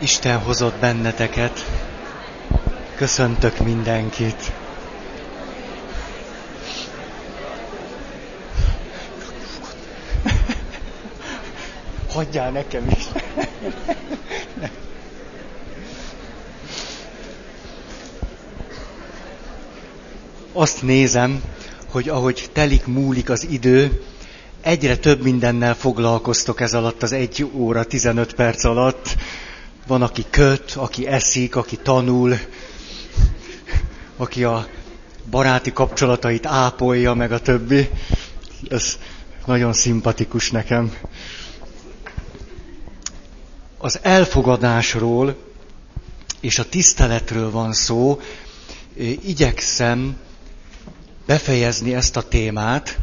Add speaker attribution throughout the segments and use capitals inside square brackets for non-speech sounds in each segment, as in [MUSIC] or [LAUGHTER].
Speaker 1: Isten hozott benneteket. Köszöntök mindenkit. [LAUGHS] Hagyjál nekem is. [LAUGHS] Azt nézem, hogy ahogy telik múlik az idő, egyre több mindennel foglalkoztok ez alatt az egy óra, 15 perc alatt. Van, aki köt, aki eszik, aki tanul, aki a baráti kapcsolatait ápolja, meg a többi. Ez nagyon szimpatikus nekem. Az elfogadásról és a tiszteletről van szó. Igyekszem befejezni ezt a témát.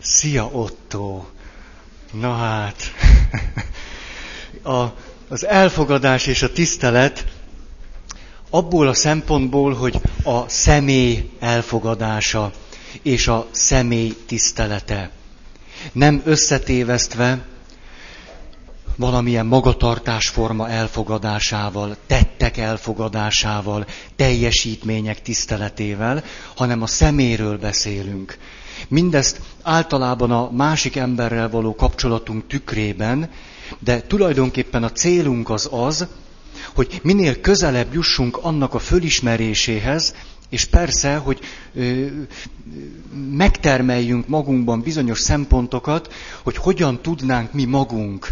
Speaker 1: Szia Otto! Na hát, [LAUGHS] a, az elfogadás és a tisztelet abból a szempontból, hogy a személy elfogadása és a személy tisztelete. Nem összetévesztve valamilyen magatartásforma elfogadásával, tettek elfogadásával, teljesítmények tiszteletével, hanem a szeméről beszélünk. Mindezt általában a másik emberrel való kapcsolatunk tükrében, de tulajdonképpen a célunk az az, hogy minél közelebb jussunk annak a fölismeréséhez, és persze, hogy ö, megtermeljünk magunkban bizonyos szempontokat, hogy hogyan tudnánk mi magunk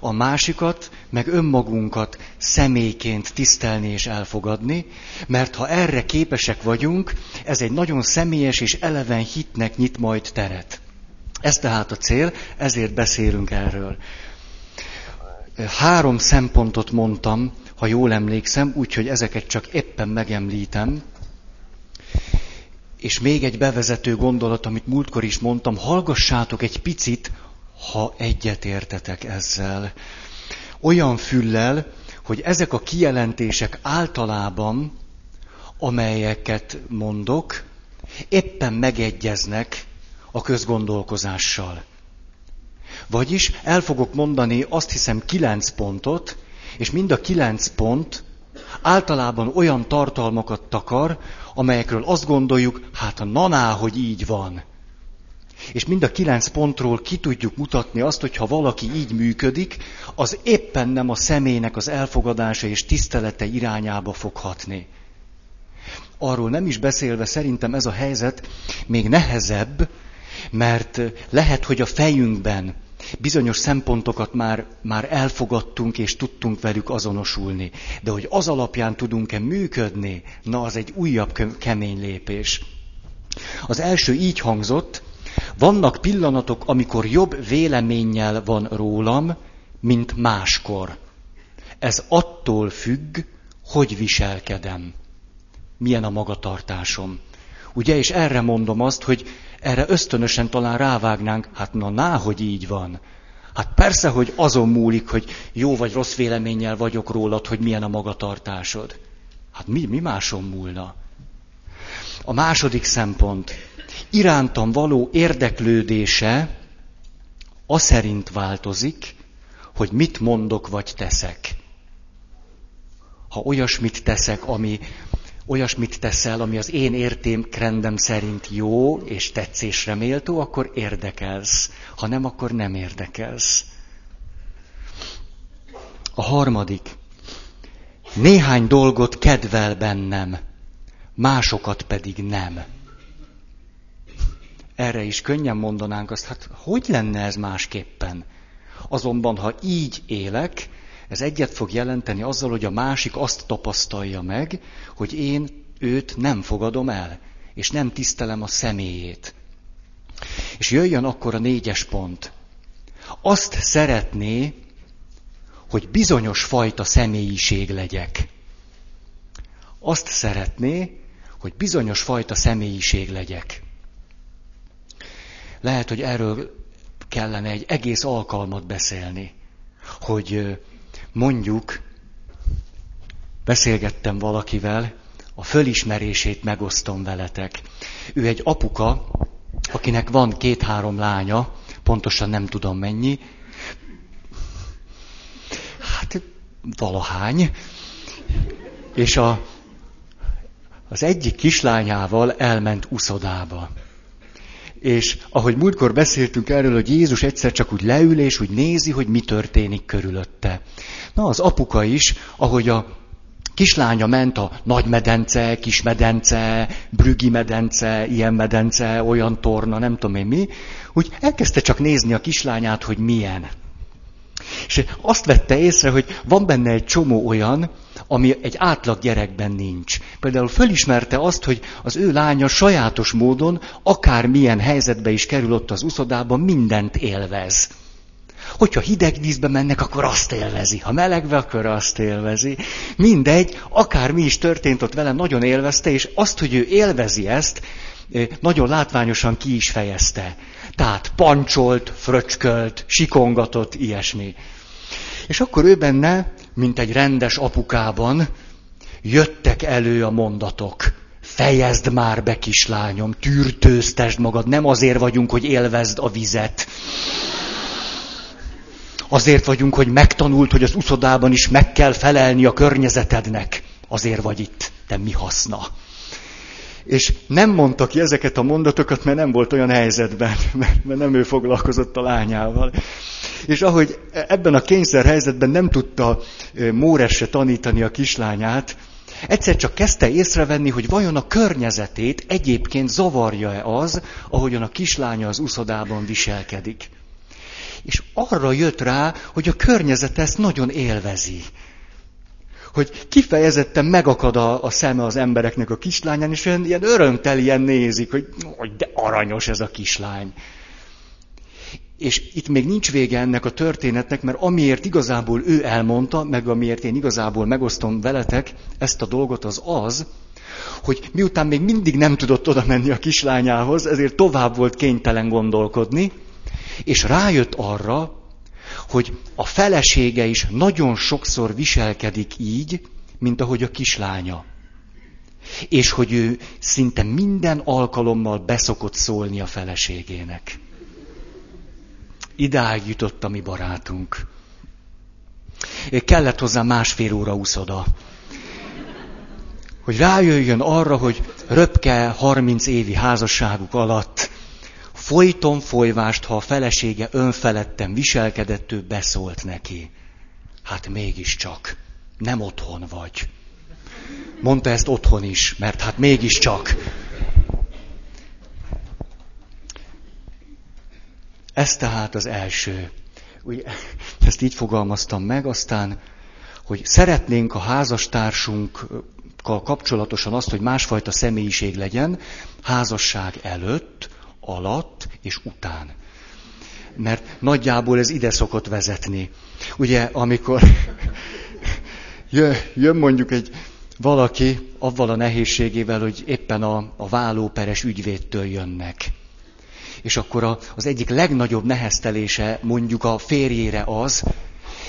Speaker 1: a másikat, meg önmagunkat személyként tisztelni és elfogadni, mert ha erre képesek vagyunk, ez egy nagyon személyes és eleven hitnek nyit majd teret. Ez tehát a cél, ezért beszélünk erről. Három szempontot mondtam, ha jól emlékszem, úgyhogy ezeket csak éppen megemlítem. És még egy bevezető gondolat, amit múltkor is mondtam, hallgassátok egy picit, ha egyet értetek ezzel. Olyan füllel, hogy ezek a kijelentések általában, amelyeket mondok, éppen megegyeznek a közgondolkozással. Vagyis el fogok mondani azt hiszem kilenc pontot, és mind a kilenc pont általában olyan tartalmakat takar, amelyekről azt gondoljuk, hát a naná, hogy így van. És mind a kilenc pontról ki tudjuk mutatni azt, hogy ha valaki így működik, az éppen nem a személynek az elfogadása és tisztelete irányába fog hatni. Arról nem is beszélve szerintem ez a helyzet még nehezebb, mert lehet, hogy a fejünkben bizonyos szempontokat már, már elfogadtunk és tudtunk velük azonosulni. De hogy az alapján tudunk-e működni, na az egy újabb kemény lépés. Az első így hangzott, vannak pillanatok, amikor jobb véleménnyel van rólam, mint máskor. Ez attól függ, hogy viselkedem. Milyen a magatartásom. Ugye, és erre mondom azt, hogy erre ösztönösen talán rávágnánk, hát na, ná, hogy így van. Hát persze, hogy azon múlik, hogy jó vagy rossz véleménnyel vagyok rólad, hogy milyen a magatartásod. Hát mi, mi máson múlna? A második szempont. Irántam való érdeklődése a szerint változik, hogy mit mondok vagy teszek. Ha olyasmit teszek, ami olyasmit teszel, ami az én értékrendem szerint jó és tetszésre méltó, akkor érdekelsz. Ha nem, akkor nem érdekelsz. A harmadik. Néhány dolgot kedvel bennem, másokat pedig nem. Erre is könnyen mondanánk azt, hát hogy lenne ez másképpen? Azonban, ha így élek, ez egyet fog jelenteni azzal, hogy a másik azt tapasztalja meg, hogy én őt nem fogadom el, és nem tisztelem a személyét. És jöjjön akkor a négyes pont. Azt szeretné, hogy bizonyos fajta személyiség legyek. Azt szeretné, hogy bizonyos fajta személyiség legyek. Lehet, hogy erről kellene egy egész alkalmat beszélni, hogy mondjuk beszélgettem valakivel, a fölismerését megosztom veletek. Ő egy apuka, akinek van két-három lánya, pontosan nem tudom mennyi. valahány, és a, az egyik kislányával elment uszodába. És ahogy múltkor beszéltünk erről, hogy Jézus egyszer csak úgy leül, és úgy nézi, hogy mi történik körülötte. Na, az apuka is, ahogy a kislánya ment a nagy medence, kis medence, brügi medence, ilyen medence, olyan torna, nem tudom én mi, úgy elkezdte csak nézni a kislányát, hogy milyen. És azt vette észre, hogy van benne egy csomó olyan, ami egy átlag gyerekben nincs. Például fölismerte azt, hogy az ő lánya sajátos módon, akár milyen helyzetbe is kerül ott az uszodában, mindent élvez. Hogyha hideg vízbe mennek, akkor azt élvezi. Ha melegbe, akkor azt élvezi. Mindegy, akár mi is történt ott vele, nagyon élvezte, és azt, hogy ő élvezi ezt, nagyon látványosan ki is fejezte. Tehát pancsolt, fröcskölt, sikongatott, ilyesmi. És akkor ő benne, mint egy rendes apukában, jöttek elő a mondatok. Fejezd már be, kislányom, tűrtőztesd magad, nem azért vagyunk, hogy élvezd a vizet. Azért vagyunk, hogy megtanult, hogy az uszodában is meg kell felelni a környezetednek. Azért vagy itt, te mi haszna. És nem mondta ki ezeket a mondatokat, mert nem volt olyan helyzetben, [LAUGHS] mert nem ő foglalkozott a lányával. És ahogy ebben a kényszer helyzetben nem tudta Móresse tanítani a kislányát, egyszer csak kezdte észrevenni, hogy vajon a környezetét egyébként zavarja-e az, ahogyan a kislánya az uszodában viselkedik. És arra jött rá, hogy a környezet ezt nagyon élvezi hogy kifejezetten megakad a, a szeme az embereknek a kislányán, és olyan ilyen örömtelien nézik, hogy, hogy de aranyos ez a kislány. És itt még nincs vége ennek a történetnek, mert amiért igazából ő elmondta, meg amiért én igazából megosztom veletek ezt a dolgot, az az, hogy miután még mindig nem tudott oda menni a kislányához, ezért tovább volt kénytelen gondolkodni, és rájött arra, hogy a felesége is nagyon sokszor viselkedik így, mint ahogy a kislánya. És hogy ő szinte minden alkalommal beszokott szólni a feleségének. Idáig jutott a mi barátunk. Kellett hozzá másfél óra úszoda. Hogy rájöjjön arra, hogy röpke 30 évi házasságuk alatt folyton folyvást, ha a felesége önfeledten viselkedett, ő beszólt neki. Hát mégiscsak, nem otthon vagy. Mondta ezt otthon is, mert hát mégiscsak. Ez tehát az első. Ugye, ezt így fogalmaztam meg, aztán, hogy szeretnénk a házastársunkkal kapcsolatosan azt, hogy másfajta személyiség legyen, házasság előtt, alatt és után. Mert nagyjából ez ide szokott vezetni. Ugye, amikor [LAUGHS] jön mondjuk egy valaki avval a nehézségével, hogy éppen a, a vállóperes ügyvédtől jönnek. És akkor a, az egyik legnagyobb neheztelése mondjuk a férjére az,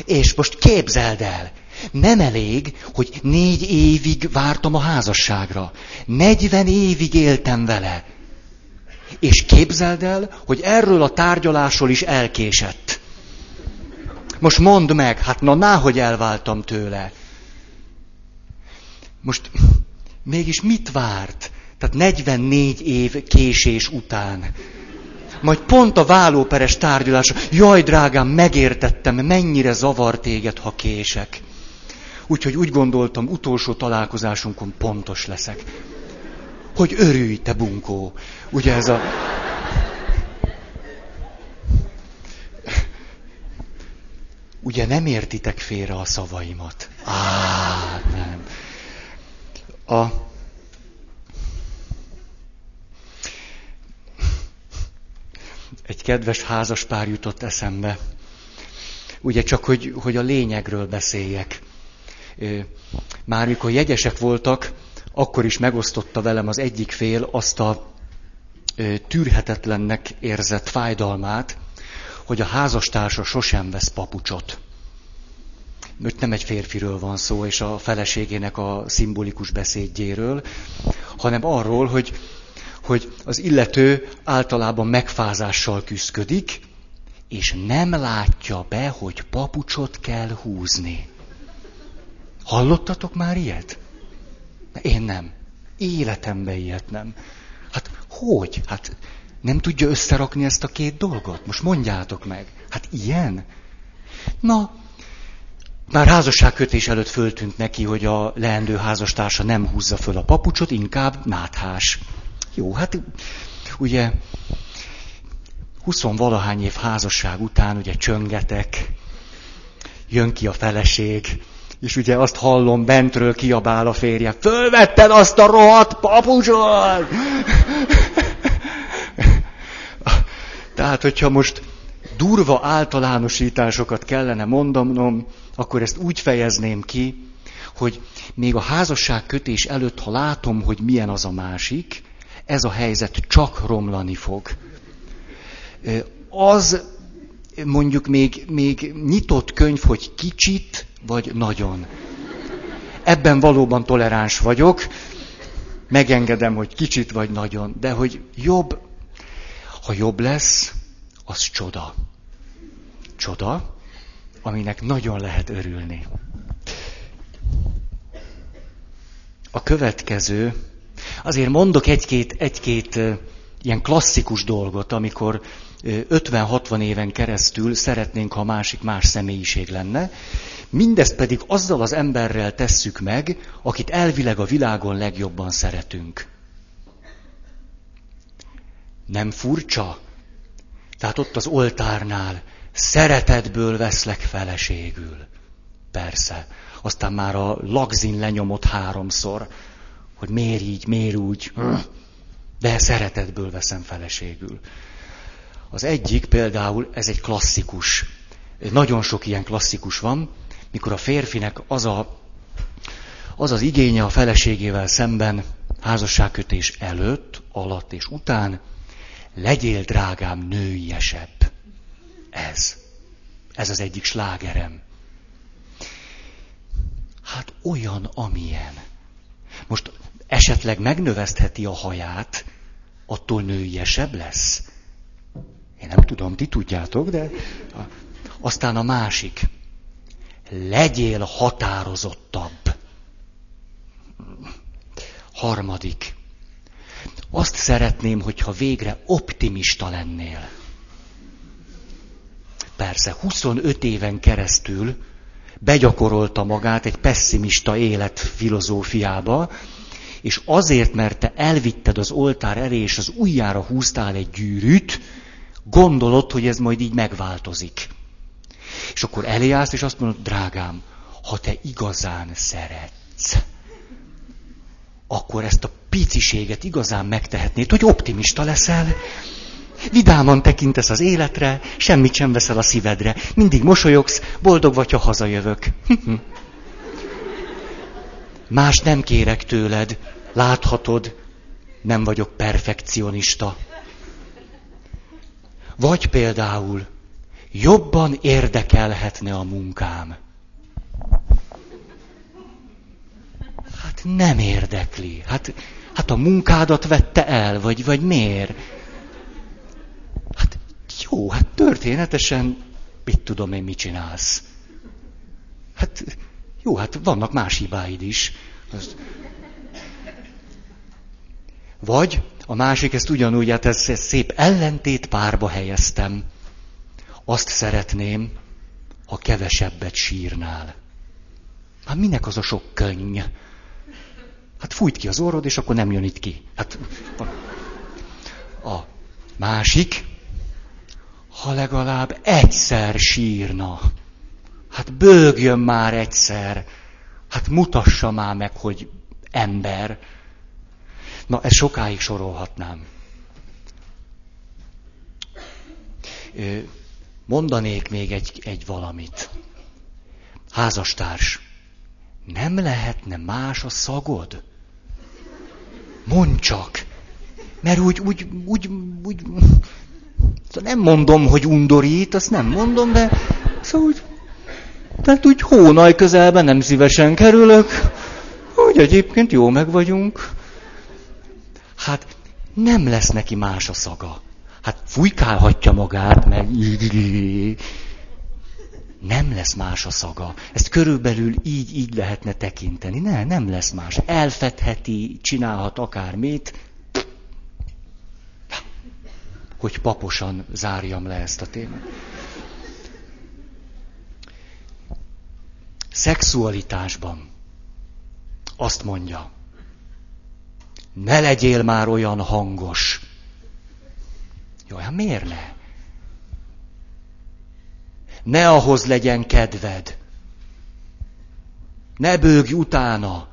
Speaker 1: és most képzeld el, nem elég, hogy négy évig vártam a házasságra. Negyven évig éltem vele. És képzeld el, hogy erről a tárgyalásról is elkésett. Most mondd meg, hát na, náhogy elváltam tőle. Most mégis mit várt? Tehát 44 év késés után. Majd pont a vállóperes tárgyalás. Jaj, drágám, megértettem, mennyire zavar téged, ha kések. Úgyhogy úgy gondoltam, utolsó találkozásunkon pontos leszek hogy örülj, te bunkó. Ugye ez a... Ugye nem értitek félre a szavaimat? Á, nem. A... Egy kedves házaspár jutott eszembe. Ugye csak, hogy, hogy a lényegről beszéljek. Már mikor jegyesek voltak, akkor is megosztotta velem az egyik fél azt a tűrhetetlennek érzett fájdalmát, hogy a házastársa sosem vesz papucsot. Mert nem egy férfiről van szó, és a feleségének a szimbolikus beszédjéről, hanem arról, hogy, hogy az illető általában megfázással küzdik, és nem látja be, hogy papucsot kell húzni. Hallottatok már ilyet? Én nem. Életemben ilyet nem. Hát hogy? Hát nem tudja összerakni ezt a két dolgot? Most mondjátok meg. Hát ilyen? Na, már házasságkötés előtt föltűnt neki, hogy a leendő házastársa nem húzza föl a papucsot, inkább náthás. Jó, hát ugye 20 valahány év házasság után ugye csöngetek, jön ki a feleség, és ugye azt hallom, bentről kiabál a férje, fölvetted azt a rohadt papucsot! [LAUGHS] Tehát, hogyha most durva általánosításokat kellene mondanom, akkor ezt úgy fejezném ki, hogy még a házasság kötés előtt, ha látom, hogy milyen az a másik, ez a helyzet csak romlani fog. Az mondjuk még, még nyitott könyv, hogy kicsit vagy nagyon. Ebben valóban toleráns vagyok, megengedem, hogy kicsit vagy nagyon, de hogy jobb, ha jobb lesz, az csoda. Csoda, aminek nagyon lehet örülni. A következő, azért mondok egy-két, egy-két ilyen klasszikus dolgot, amikor 50-60 éven keresztül szeretnénk, ha másik más személyiség lenne, mindezt pedig azzal az emberrel tesszük meg, akit elvileg a világon legjobban szeretünk. Nem furcsa? Tehát ott az oltárnál szeretetből veszlek feleségül. Persze. Aztán már a lagzin lenyomott háromszor, hogy miért így, miért úgy. De szeretetből veszem feleségül. Az egyik például, ez egy klasszikus. Nagyon sok ilyen klasszikus van, mikor a férfinek az a, az, az igénye a feleségével szemben házasságkötés előtt, alatt és után, legyél drágám nőiesebb. Ez. Ez az egyik slágerem. Hát olyan, amilyen. Most esetleg megnövesztheti a haját, attól nőiesebb lesz. Én nem tudom, ti tudjátok, de aztán a másik. Legyél határozottabb. Harmadik. Azt szeretném, hogyha végre optimista lennél. Persze, 25 éven keresztül begyakorolta magát egy pessimista élet filozófiába, és azért, mert te elvitted az oltár elé, és az ujjára húztál egy gyűrűt, gondolod, hogy ez majd így megváltozik. És akkor eléállsz, és azt mondod, drágám, ha te igazán szeretsz, akkor ezt a piciséget igazán megtehetnéd, hogy optimista leszel, vidáman tekintesz az életre, semmit sem veszel a szívedre, mindig mosolyogsz, boldog vagy, ha hazajövök. [LAUGHS] Más nem kérek tőled, láthatod, nem vagyok perfekcionista. Vagy például jobban érdekelhetne a munkám. Hát nem érdekli. Hát, hát a munkádat vette el, vagy, vagy miért? Hát jó, hát történetesen mit tudom én, mit csinálsz. Hát jó, hát vannak más hibáid is. Vagy a másik, ezt ugyanúgy, hát ez, ez szép ellentét párba helyeztem. Azt szeretném, ha kevesebbet sírnál. Hát minek az a sok könny? Hát fújt ki az orrod, és akkor nem jön itt ki. Hát a másik, ha legalább egyszer sírna. Hát bőgjön már egyszer. Hát mutassa már meg, hogy ember. Na, ezt sokáig sorolhatnám. Mondanék még egy, egy valamit. Házastárs, nem lehetne más a szagod? Mondd csak. Mert úgy, úgy, úgy, úgy, szóval nem mondom, hogy undorít, azt nem mondom, de szóval úgy, tehát úgy hónaj közelben nem szívesen kerülök, úgy egyébként jó meg vagyunk. Hát nem lesz neki más a szaga. Hát fújkálhatja magát, meg nem lesz más a szaga. Ezt körülbelül így, így lehetne tekinteni. Ne, nem lesz más. Elfedheti, csinálhat akármit, hogy paposan zárjam le ezt a témát. Szexualitásban azt mondja, ne legyél már olyan hangos. Jó, hát miért ne? Ne ahhoz legyen kedved. Ne bőgj utána.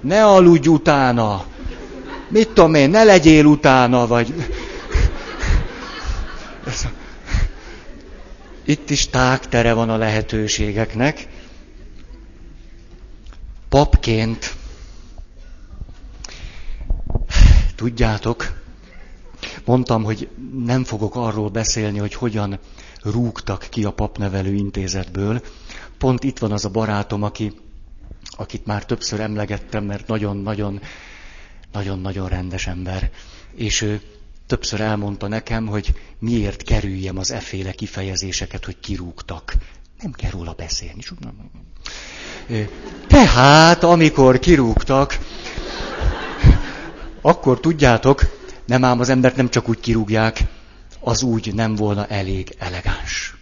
Speaker 1: Ne aludj utána. Mit tudom én, ne legyél utána, vagy... Itt is tágtere van a lehetőségeknek. Papként, tudjátok, mondtam, hogy nem fogok arról beszélni, hogy hogyan rúgtak ki a papnevelő intézetből. Pont itt van az a barátom, aki, akit már többször emlegettem, mert nagyon-nagyon, nagyon-nagyon rendes ember. És ő többször elmondta nekem, hogy miért kerüljem az efféle kifejezéseket, hogy kirúgtak. Nem kell róla beszélni. Tehát, amikor kirúgtak, akkor tudjátok, nem ám az embert nem csak úgy kirúgják, az úgy nem volna elég elegáns.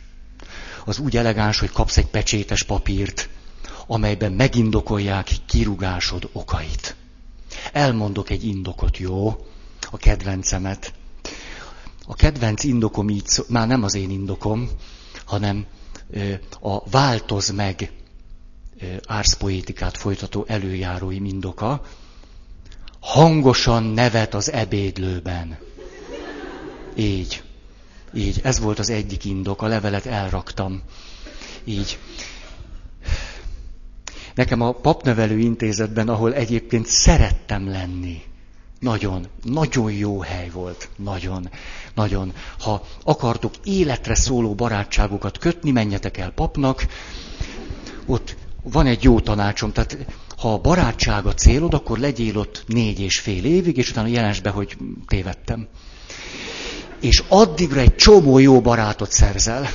Speaker 1: Az úgy elegáns, hogy kapsz egy pecsétes papírt, amelyben megindokolják kirúgásod okait. Elmondok egy indokot, jó? A kedvencemet. A kedvenc indokom így szó, már nem az én indokom, hanem a változ meg árszpoétikát folytató előjárói indoka, hangosan nevet az ebédlőben. Így. Így. Ez volt az egyik indok. A levelet elraktam. Így. Nekem a papnevelő intézetben, ahol egyébként szerettem lenni, nagyon, nagyon jó hely volt. Nagyon, nagyon. Ha akartok életre szóló barátságokat kötni, menjetek el papnak. Ott van egy jó tanácsom, tehát ha a barátság a célod, akkor legyél ott négy és fél évig, és utána jelens be, hogy tévedtem. És addigra egy csomó jó barátot szerzel.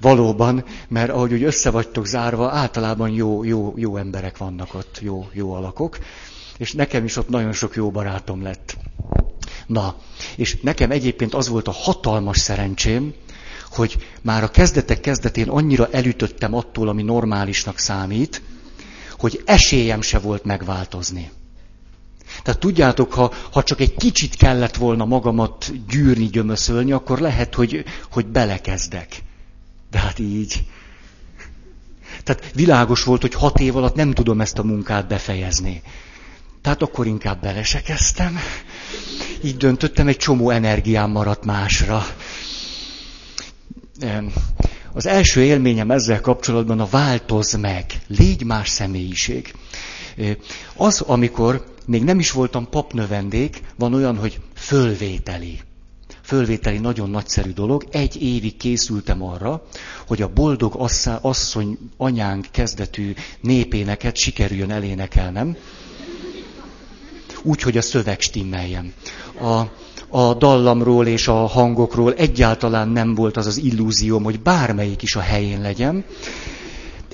Speaker 1: Valóban, mert ahogy úgy össze vagytok zárva, általában jó, jó, jó emberek vannak ott, jó, jó alakok. És nekem is ott nagyon sok jó barátom lett. Na, és nekem egyébként az volt a hatalmas szerencsém, hogy már a kezdetek kezdetén annyira elütöttem attól, ami normálisnak számít, hogy esélyem se volt megváltozni. Tehát tudjátok, ha, ha csak egy kicsit kellett volna magamat gyűrni, gyömöszölni, akkor lehet, hogy, hogy belekezdek. De hát így. Tehát világos volt, hogy hat év alatt nem tudom ezt a munkát befejezni. Tehát akkor inkább bele se kezdtem. Így döntöttem, egy csomó energiám maradt másra. Az első élményem ezzel kapcsolatban a változ meg, légy más személyiség. Az, amikor még nem is voltam papnövendék, van olyan, hogy fölvételi. Fölvételi nagyon nagyszerű dolog. Egy évig készültem arra, hogy a boldog asszony anyánk kezdetű népéneket sikerüljön elénekelnem, úgy, hogy a szöveg stimmeljen. A, a dallamról és a hangokról egyáltalán nem volt az az illúzióm, hogy bármelyik is a helyén legyen.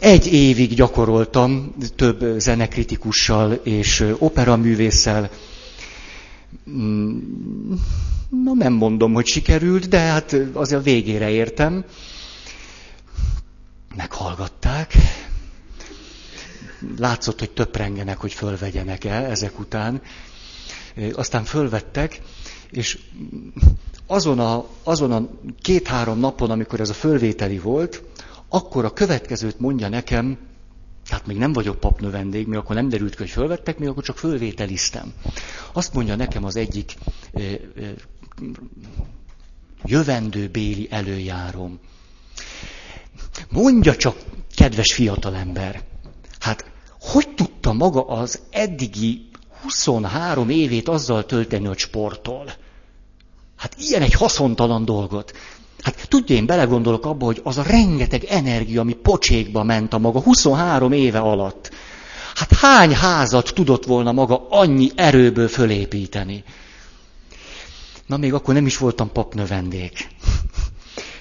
Speaker 1: Egy évig gyakoroltam több zenekritikussal és operaművésszel. Mm, na nem mondom, hogy sikerült, de hát azért a végére értem. Meghallgatták. Látszott, hogy töprengenek, hogy fölvegyenek el ezek után. Aztán fölvettek, és azon a, azon a két-három napon, amikor ez a fölvételi volt, akkor a következőt mondja nekem, tehát még nem vagyok papnövendég, még akkor nem derült hogy fölvettek, még akkor csak fölvételiztem. Azt mondja nekem az egyik ö, ö, jövendő béli előjárom. Mondja csak, kedves fiatalember, hát hogy tudta maga az eddigi 23 évét azzal tölteni, hogy sportol. Hát ilyen egy haszontalan dolgot. Hát tudja, én belegondolok abba, hogy az a rengeteg energia, ami pocsékba ment a maga 23 éve alatt. Hát hány házat tudott volna maga annyi erőből fölépíteni? Na még akkor nem is voltam papnövendék.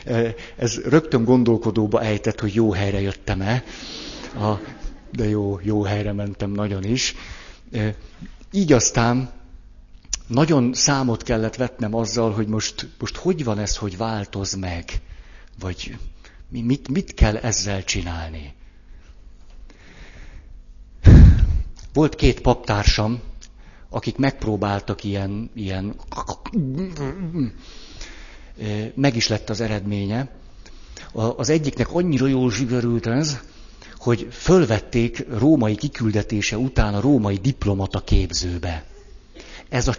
Speaker 1: [LAUGHS] Ez rögtön gondolkodóba ejtett, hogy jó helyre jöttem-e. A, de jó, jó helyre mentem nagyon is. Így aztán nagyon számot kellett vetnem azzal, hogy most, most hogy van ez, hogy változ meg, vagy mit, mit kell ezzel csinálni. Volt két paptársam, akik megpróbáltak ilyen, ilyen, meg is lett az eredménye. Az egyiknek annyira jól sikerült ez, hogy fölvették római kiküldetése után a római diplomata képzőbe. Ez a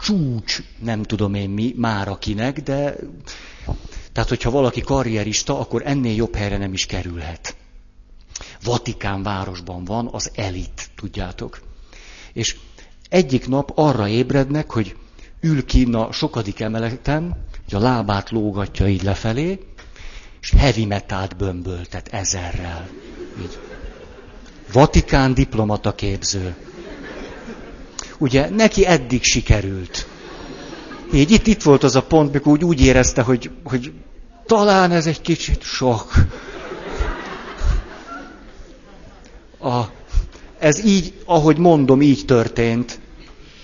Speaker 1: csúcs, nem tudom én mi, már akinek, de tehát, hogyha valaki karrierista, akkor ennél jobb helyre nem is kerülhet. Vatikán városban van az elit, tudjátok. És egyik nap arra ébrednek, hogy ül ki a sokadik emeleten, hogy a lábát lógatja így lefelé, és heavy metált bömböltet ezerrel. Így. Vatikán diplomata képző. Ugye neki eddig sikerült. Így itt, itt volt az a pont, mikor úgy, úgy érezte, hogy, hogy talán ez egy kicsit sok. A, ez így, ahogy mondom, így történt.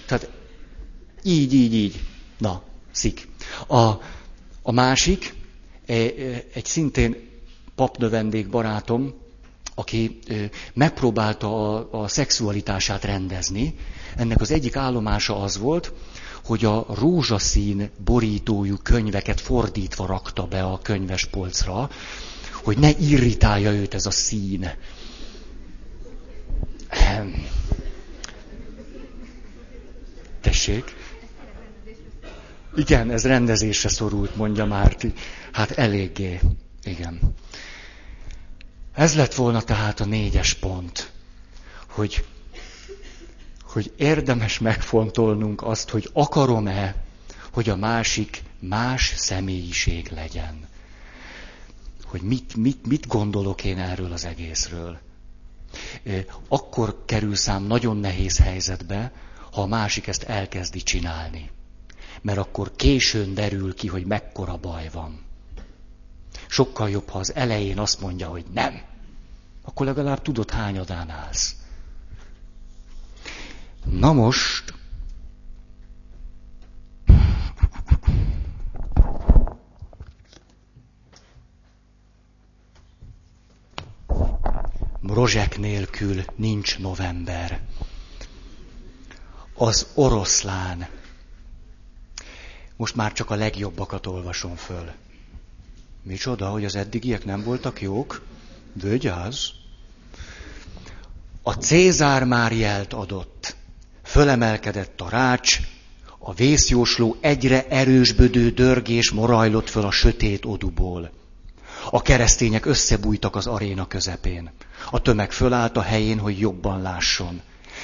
Speaker 1: Tehát így, így, így. Na, szik. A, a másik, egy szintén papnövendék barátom, aki e, megpróbálta a, a szexualitását rendezni. Ennek az egyik állomása az volt, hogy a rózsaszín borítójú könyveket fordítva rakta be a könyvespolcra, hogy ne irritálja őt ez a szín. Tessék? Igen, ez rendezésre szorult, mondja Márti. Hát eléggé. Igen. Ez lett volna tehát a négyes pont, hogy hogy érdemes megfontolnunk azt, hogy akarom-e, hogy a másik más személyiség legyen. Hogy mit, mit, mit gondolok én erről az egészről. Akkor kerül szám nagyon nehéz helyzetbe, ha a másik ezt elkezdi csinálni. Mert akkor későn derül ki, hogy mekkora baj van. Sokkal jobb, ha az elején azt mondja, hogy nem. Akkor legalább tudod, hányadán állsz. Na most, rozsek nélkül nincs november. Az oroszlán. Most már csak a legjobbakat olvasom föl. Micsoda, hogy az eddigiek nem voltak jók? Vigyázz! A Cézár már jelt adott fölemelkedett a rács, a vészjósló egyre erősbödő dörgés morajlott föl a sötét oduból. A keresztények összebújtak az aréna közepén. A tömeg fölállt a helyén, hogy jobban lásson.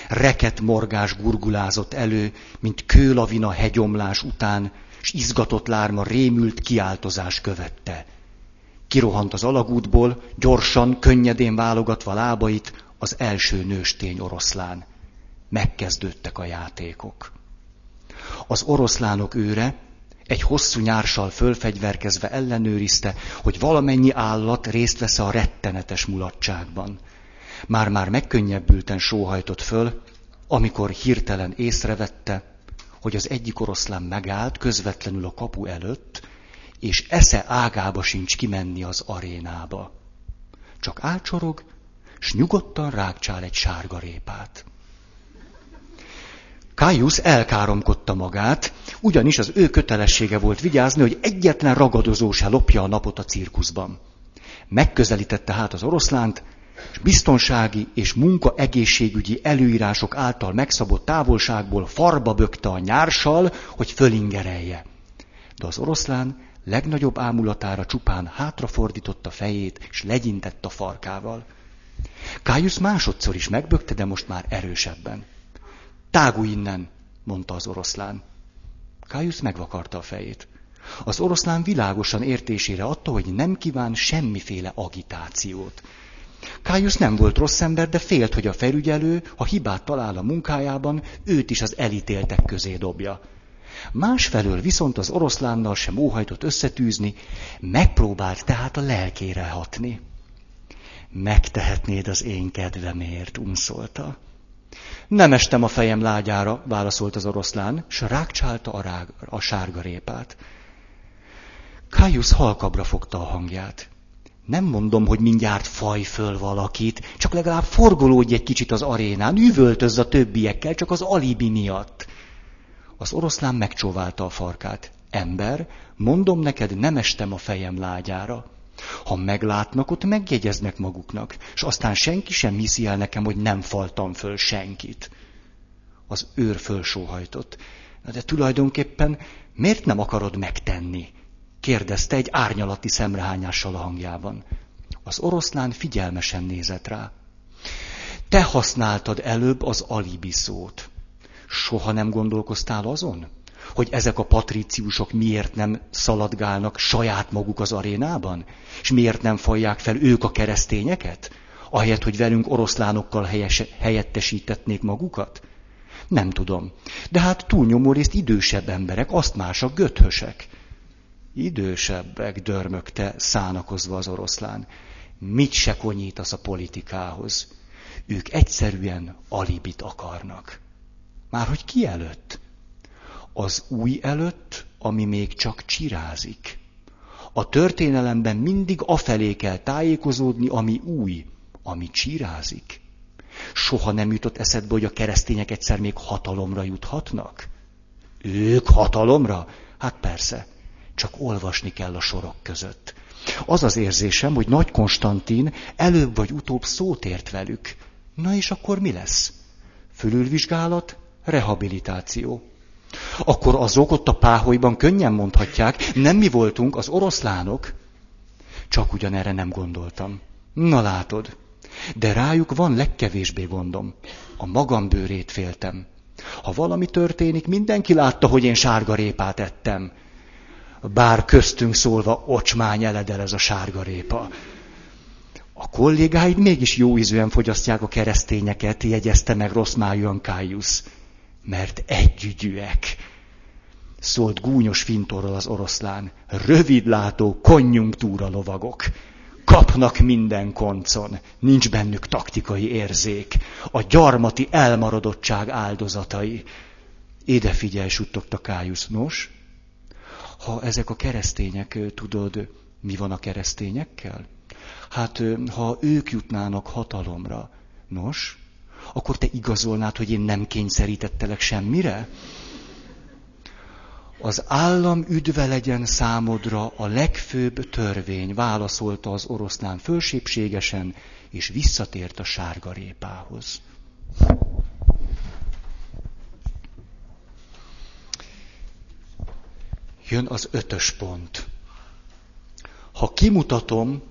Speaker 1: Reket morgás gurgulázott elő, mint kőlavina hegyomlás után, s izgatott lárma rémült kiáltozás követte. Kirohant az alagútból, gyorsan, könnyedén válogatva lábait, az első nőstény oroszlán megkezdődtek a játékok. Az oroszlánok őre egy hosszú nyársal fölfegyverkezve ellenőrizte, hogy valamennyi állat részt vesz a rettenetes mulatságban. Már-már megkönnyebbülten sóhajtott föl, amikor hirtelen észrevette, hogy az egyik oroszlán megállt közvetlenül a kapu előtt, és esze ágába sincs kimenni az arénába. Csak ácsorog, s nyugodtan rákcsál egy sárga répát. Caius elkáromkodta magát, ugyanis az ő kötelessége volt vigyázni, hogy egyetlen ragadozó se lopja a napot a cirkuszban. Megközelítette hát az oroszlánt, és biztonsági és munka egészségügyi előírások által megszabott távolságból farba bökte a nyársal, hogy fölingerelje. De az oroszlán legnagyobb ámulatára csupán hátrafordította fejét, és legyintett a farkával. Kájusz másodszor is megbökte, de most már erősebben. Tágulj innen, mondta az oroszlán. Kájusz megvakarta a fejét. Az oroszlán világosan értésére adta, hogy nem kíván semmiféle agitációt. Kájusz nem volt rossz ember, de félt, hogy a felügyelő, ha hibát talál a munkájában, őt is az elítéltek közé dobja. Másfelől viszont az oroszlánnal sem óhajtott összetűzni, megpróbált tehát a lelkére hatni. Megtehetnéd az én kedvemért, unszolta. Nem estem a fejem lágyára, válaszolt az oroszlán, s rákcsálta a, rág, a sárga répát. Caius halkabra fogta a hangját. Nem mondom, hogy mindjárt faj föl valakit, csak legalább forgolódj egy kicsit az arénán, üvöltözz a többiekkel, csak az alibi miatt. Az oroszlán megcsóválta a farkát. Ember, mondom neked, nem estem a fejem lágyára. Ha meglátnak, ott megjegyeznek maguknak, és aztán senki sem hiszi el nekem, hogy nem faltam föl senkit. Az őr fölsóhajtott. De tulajdonképpen miért nem akarod megtenni? Kérdezte egy árnyalati szemrehányással a hangjában. Az oroszlán figyelmesen nézett rá. Te használtad előbb az alibi szót. Soha nem gondolkoztál azon, hogy ezek a patríciusok miért nem szaladgálnak saját maguk az arénában? És miért nem fajják fel ők a keresztényeket? Ahelyett, hogy velünk oroszlánokkal helyes, helyettesítetnék magukat? Nem tudom. De hát túlnyomó részt idősebb emberek, azt mások, göthösek. Idősebbek, dörmögte szánakozva az oroszlán. Mit se konyítasz a politikához? Ők egyszerűen alibit akarnak. Már hogy ki előtt? Az új előtt, ami még csak csirázik. A történelemben mindig afelé kell tájékozódni, ami új, ami csirázik. Soha nem jutott eszedbe, hogy a keresztények egyszer még hatalomra juthatnak? Ők hatalomra? Hát persze, csak olvasni kell a sorok között. Az az érzésem, hogy Nagy Konstantin előbb vagy utóbb szót ért velük. Na és akkor mi lesz? Fölülvizsgálat, rehabilitáció. Akkor azok ott a páholyban könnyen mondhatják, nem mi voltunk az oroszlánok. Csak ugyanerre nem gondoltam. Na látod, de rájuk van legkevésbé gondom. A magam bőrét féltem. Ha valami történik, mindenki látta, hogy én sárga répát ettem. Bár köztünk szólva ocsmány eledel ez a sárga répa. A kollégáid mégis jó ízűen fogyasztják a keresztényeket, jegyezte meg rossz májúan Caius mert együgyűek. Szólt gúnyos fintorral az oroszlán. Rövidlátó konjunktúra lovagok. Kapnak minden koncon, nincs bennük taktikai érzék. A gyarmati elmaradottság áldozatai. Ide figyelj, suttogta Kájusz. Nos, ha ezek a keresztények, tudod, mi van a keresztényekkel? Hát, ha ők jutnának hatalomra, nos, akkor te igazolnád, hogy én nem kényszerítettelek semmire? Az állam üdve legyen számodra a legfőbb törvény, válaszolta az oroszlán fölsépségesen, és visszatért a sárga Jön az ötös pont. Ha kimutatom,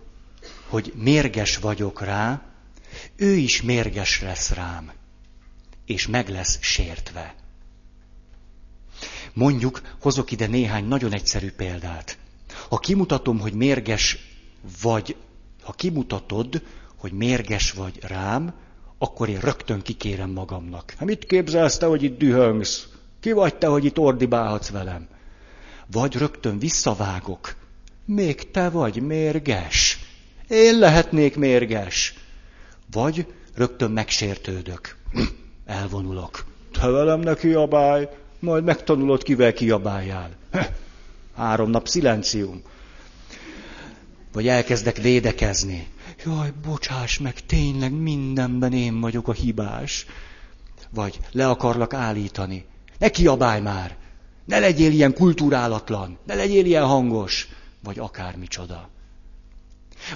Speaker 1: hogy mérges vagyok rá, ő is mérges lesz rám, és meg lesz sértve. Mondjuk, hozok ide néhány nagyon egyszerű példát. Ha kimutatom, hogy mérges vagy, ha kimutatod, hogy mérges vagy rám, akkor én rögtön kikérem magamnak. Hát mit képzelsz te, hogy itt dühöngsz? Ki vagy te, hogy itt ordibálhatsz velem? Vagy rögtön visszavágok. Még te vagy mérges. Én lehetnék mérges. Vagy rögtön megsértődök. [CLEARS THROAT] Elvonulok. Te velem ne kiabálj, majd megtanulod, kivel kiabáljál. [CLEARS THROAT] Három nap szilencium. Vagy elkezdek védekezni. Jaj, bocsáss meg, tényleg mindenben én vagyok a hibás. Vagy le akarlak állítani. Ne kiabálj már! Ne legyél ilyen kultúrálatlan, ne legyél ilyen hangos, vagy akármicsoda.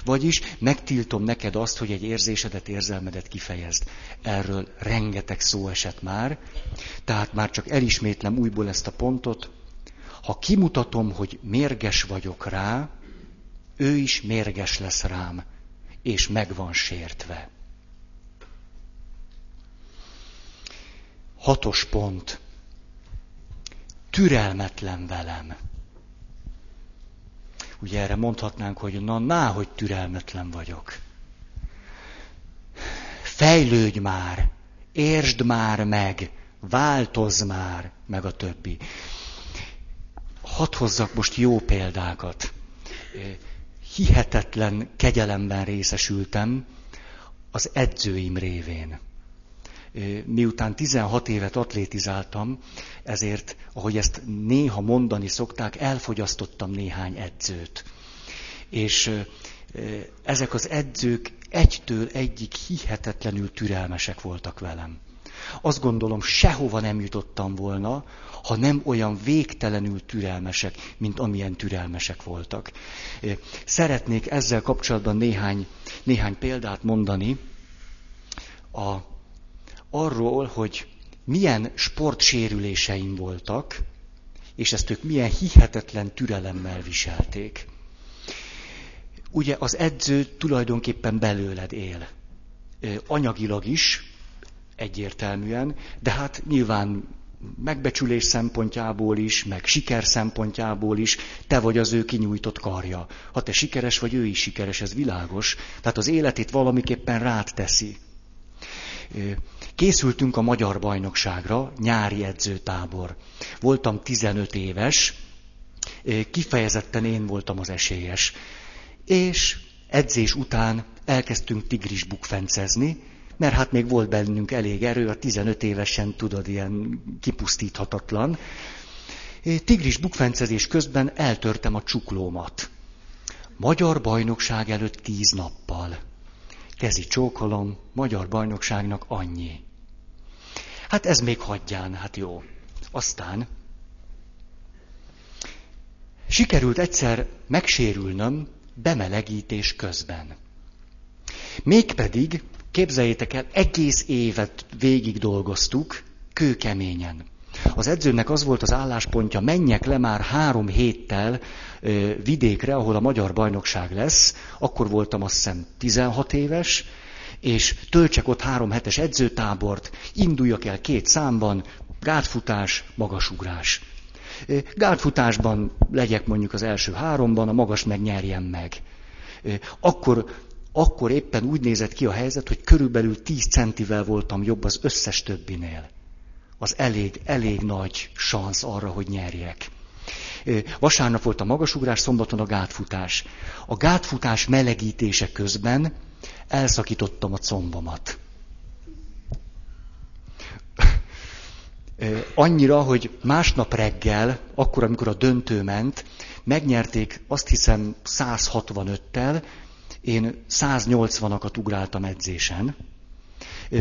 Speaker 1: Vagyis megtiltom neked azt, hogy egy érzésedet, érzelmedet kifejezd. Erről rengeteg szó esett már, tehát már csak elismétlem újból ezt a pontot. Ha kimutatom, hogy mérges vagyok rá, ő is mérges lesz rám, és meg van sértve. Hatos pont. Türelmetlen velem. Ugye erre mondhatnánk, hogy na, ná, hogy türelmetlen vagyok. Fejlődj már, értsd már meg, változz már, meg a többi. hadd hozzak most jó példákat. Hihetetlen kegyelemben részesültem az edzőim révén. Miután 16 évet atlétizáltam, ezért, ahogy ezt néha mondani szokták, elfogyasztottam néhány edzőt. És ezek az edzők egytől egyik hihetetlenül türelmesek voltak velem. Azt gondolom, sehova nem jutottam volna, ha nem olyan végtelenül türelmesek, mint amilyen türelmesek voltak. Szeretnék ezzel kapcsolatban néhány, néhány példát mondani a, arról, hogy milyen sportsérüléseim voltak, és ezt ők milyen hihetetlen türelemmel viselték. Ugye az edző tulajdonképpen belőled él. Anyagilag is, egyértelműen, de hát nyilván megbecsülés szempontjából is, meg siker szempontjából is, te vagy az ő kinyújtott karja. Ha te sikeres vagy, ő is sikeres, ez világos. Tehát az életét valamiképpen rád teszi. Készültünk a magyar bajnokságra, nyári edzőtábor. Voltam 15 éves, kifejezetten én voltam az esélyes. És edzés után elkezdtünk tigrisbukfencezni, mert hát még volt bennünk elég erő, a 15 évesen tudod, ilyen kipusztíthatatlan. Tigris bukfencezés közben eltörtem a csuklómat. Magyar bajnokság előtt tíz nappal. Kezi csókolom, magyar bajnokságnak annyi. Hát ez még hagyján, hát jó. Aztán sikerült egyszer megsérülnöm bemelegítés közben. Mégpedig Képzeljétek el, egész évet végig dolgoztuk, kőkeményen. Az edzőnek az volt az álláspontja, menjek le már három héttel ö, vidékre, ahol a magyar bajnokság lesz. Akkor voltam azt hiszem 16 éves, és töltsek ott három hetes edzőtábort, induljak el két számban, gátfutás, magasugrás. Gátfutásban legyek mondjuk az első háromban, a magas megnyerjem meg. Akkor akkor éppen úgy nézett ki a helyzet, hogy körülbelül 10 centivel voltam jobb az összes többinél. Az elég, elég nagy szansz arra, hogy nyerjek. Vasárnap volt a magasugrás, szombaton a gátfutás. A gátfutás melegítése közben elszakítottam a combomat. Annyira, hogy másnap reggel, akkor, amikor a döntő ment, megnyerték azt hiszem 165-tel, én 180-akat ugráltam edzésen,